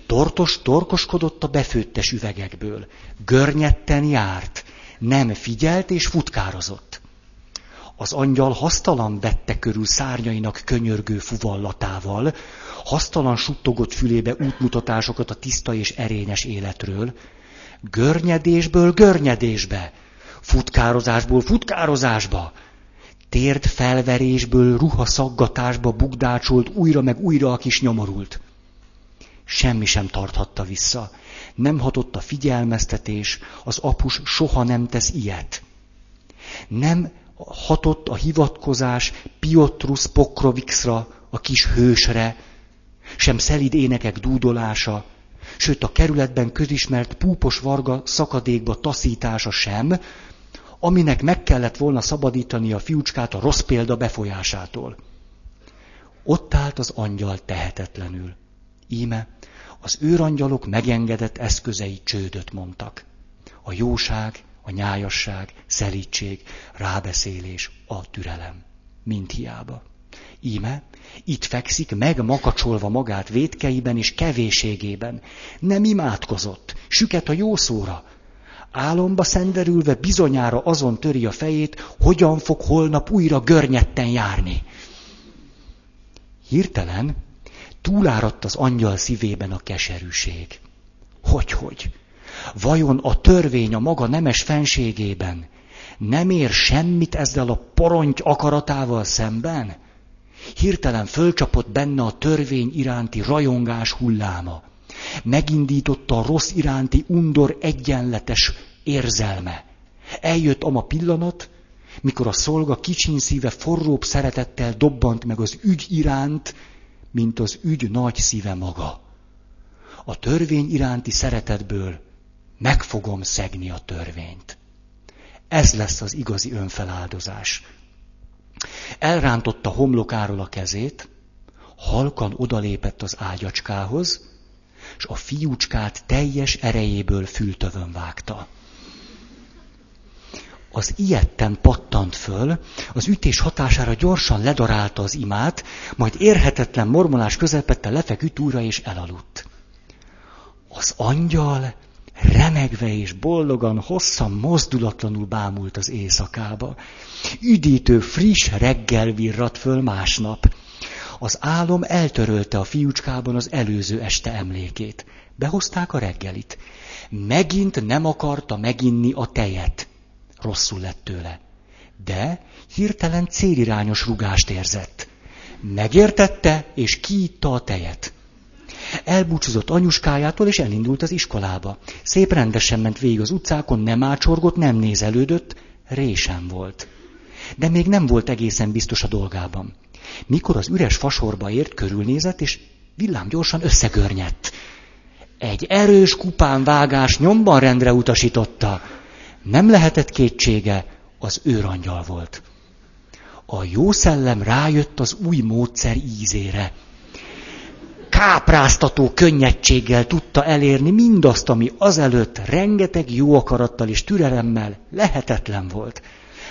Speaker 1: Tortos torkoskodott a befőttes üvegekből. Görnyetten járt. Nem figyelt és futkározott. Az angyal hasztalan vette körül szárnyainak könyörgő fuvallatával, hasztalan suttogott fülébe útmutatásokat a tiszta és erényes életről, görnyedésből görnyedésbe, futkározásból futkározásba, tért felverésből ruha szaggatásba bugdácsolt újra meg újra a kis nyomorult. Semmi sem tarthatta vissza. Nem hatott a figyelmeztetés, az apus soha nem tesz ilyet. Nem hatott a hivatkozás Piotrus Pokrovixra, a kis hősre, sem szelid énekek dúdolása, sőt a kerületben közismert púpos varga szakadékba taszítása sem, aminek meg kellett volna szabadítani a fiúcskát a rossz példa befolyásától. Ott állt az angyal tehetetlenül. Íme, az őrangyalok megengedett eszközei csődöt mondtak. A jóság, a nyájasság, szelítség, rábeszélés, a türelem. Mind hiába. Íme, itt fekszik meg makacsolva magát vétkeiben és kevéségében. Nem imádkozott, süket a jó szóra, Álomba szenderülve bizonyára azon töri a fejét, hogyan fog holnap újra görnyetten járni. Hirtelen túláradt az angyal szívében a keserűség. Hogy-hogy? Vajon a törvény a maga nemes fenségében nem ér semmit ezzel a poronty akaratával szemben? Hirtelen fölcsapott benne a törvény iránti rajongás hulláma megindította a rossz iránti undor egyenletes érzelme. Eljött ama pillanat, mikor a szolga kicsin szíve forróbb szeretettel dobbant meg az ügy iránt, mint az ügy nagy szíve maga. A törvény iránti szeretetből meg fogom szegni a törvényt. Ez lesz az igazi önfeláldozás. Elrántotta homlokáról a kezét, halkan odalépett az ágyacskához, és a fiúcskát teljes erejéből fültövön vágta. Az ilyetten pattant föl, az ütés hatására gyorsan ledarálta az imát, majd érhetetlen mormolás közepette lefeküdt újra és elaludt. Az angyal remegve és boldogan, hosszan, mozdulatlanul bámult az éjszakába. Üdítő, friss reggel virrat föl másnap. Az álom eltörölte a fiúcskában az előző este emlékét. Behozták a reggelit. Megint nem akarta meginni a tejet. Rosszul lett tőle. De hirtelen célirányos rugást érzett. Megértette, és kiitta a tejet. Elbúcsúzott anyuskájától, és elindult az iskolába. Szép rendesen ment végig az utcákon, nem ácsorgott, nem nézelődött, résen volt. De még nem volt egészen biztos a dolgában. Mikor az üres fasorba ért, körülnézett, és villám gyorsan összegörnyedt. Egy erős kupán vágás nyomban rendre utasította. Nem lehetett kétsége, az őrangyal volt. A jó szellem rájött az új módszer ízére. Kápráztató könnyedséggel tudta elérni mindazt, ami azelőtt rengeteg jó akarattal és türelemmel lehetetlen volt.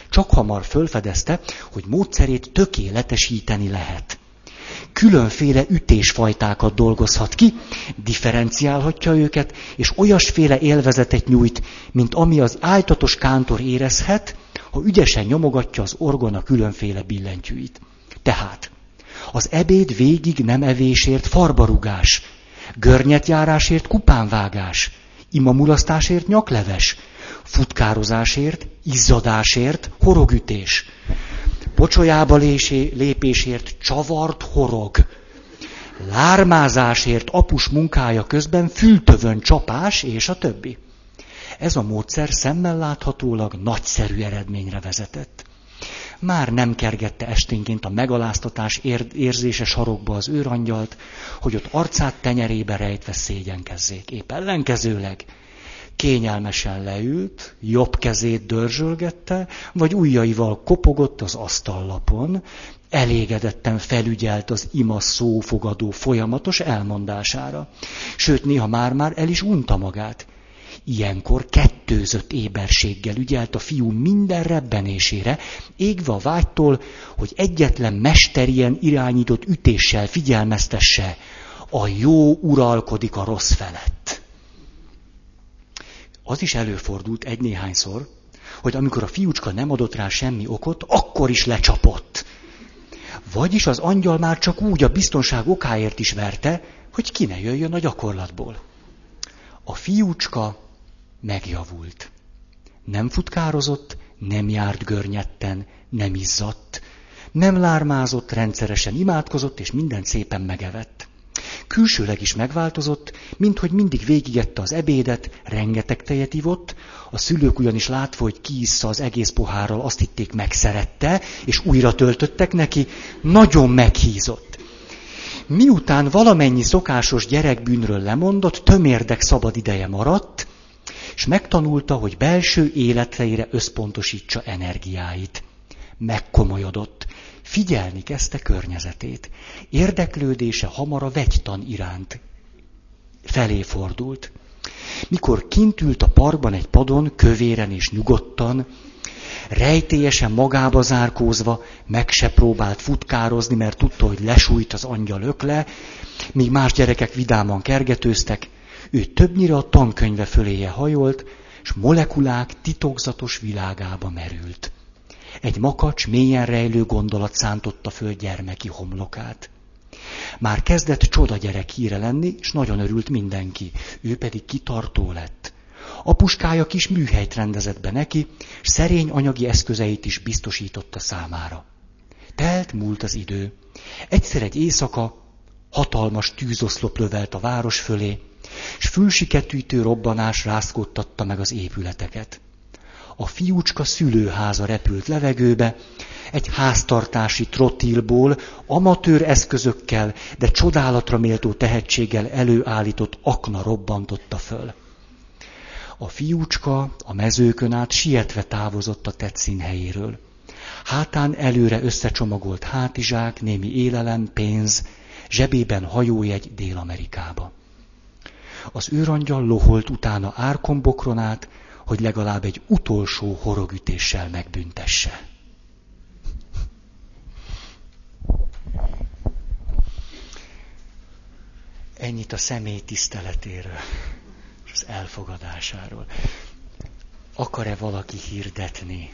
Speaker 1: csak hamar fölfedezte, hogy módszerét tökéletesíteni lehet. Különféle ütésfajtákat dolgozhat ki, differenciálhatja őket, és olyasféle élvezetet nyújt, mint ami az ájtatos kántor érezhet, ha ügyesen nyomogatja az orgona különféle billentyűit. Tehát az ebéd végig nem evésért farbarugás, görnyetjárásért kupánvágás, imamulasztásért nyakleves, futkározásért, izzadásért horogütés, pocsolyába lépésért csavart horog, lármázásért apus munkája közben fültövön csapás, és a többi. Ez a módszer szemmel láthatólag nagyszerű eredményre vezetett. Már nem kergette esténként a megaláztatás érzése sarokba az őrangyalt, hogy ott arcát tenyerébe rejtve szégyenkezzék. Épp ellenkezőleg kényelmesen leült, jobb kezét dörzsölgette, vagy ujjaival kopogott az asztallapon, elégedetten felügyelt az ima szófogadó folyamatos elmondására. Sőt, néha már-már el is unta magát. Ilyenkor kettőzött éberséggel ügyelt a fiú minden rebbenésére, égve a vágytól, hogy egyetlen mesterien irányított ütéssel figyelmeztesse, a jó uralkodik a rossz felett. Az is előfordult egy-néhányszor, hogy amikor a fiúcska nem adott rá semmi okot, akkor is lecsapott. Vagyis az angyal már csak úgy a biztonság okáért is verte, hogy ki ne jöjjön a gyakorlatból. A fiúcska megjavult. Nem futkározott, nem járt görnyetten, nem izzadt, nem lármázott, rendszeresen imádkozott, és minden szépen megevett. Külsőleg is megváltozott, minthogy mindig végigette az ebédet, rengeteg tejet ivott, a szülők ugyanis látva, hogy kiissza az egész pohárral, azt hitték megszerette, és újra töltöttek neki, nagyon meghízott. Miután valamennyi szokásos gyerekbűnről lemondott, tömérdek szabad ideje maradt, és megtanulta, hogy belső életeire összpontosítsa energiáit. Megkomolyodott, figyelni kezdte környezetét. Érdeklődése hamar a vegytan iránt felé fordult. Mikor kint ült a parkban egy padon, kövéren és nyugodtan, rejtélyesen magába zárkózva, meg se próbált futkározni, mert tudta, hogy lesújt az angyal ökle, míg más gyerekek vidáman kergetőztek, ő többnyire a tankönyve föléje hajolt, és molekulák titokzatos világába merült. Egy makacs, mélyen rejlő gondolat szántotta föl gyermeki homlokát. Már kezdett csoda gyerek híre lenni, és nagyon örült mindenki. Ő pedig kitartó lett. Apuskája kis műhelyt rendezett be neki, és szerény anyagi eszközeit is biztosította számára. Telt múlt az idő. Egyszer egy éjszaka hatalmas tűzoszlop lövelt a város fölé, és fülsiketűtő robbanás rázkódtatta meg az épületeket. A fiúcska szülőháza repült levegőbe, egy háztartási trotilból, amatőr eszközökkel, de csodálatra méltó tehetséggel előállított akna robbantotta föl. A fiúcska a mezőkön át sietve távozott a tetszín helyéről. Hátán előre összecsomagolt hátizsák, némi élelem, pénz, zsebében hajójegy Dél-Amerikába. Az őrangyal loholt utána árkombokronát, hogy legalább egy utolsó horogütéssel megbüntesse. Ennyit a személy tiszteletéről és az elfogadásáról. Akar-e valaki hirdetni?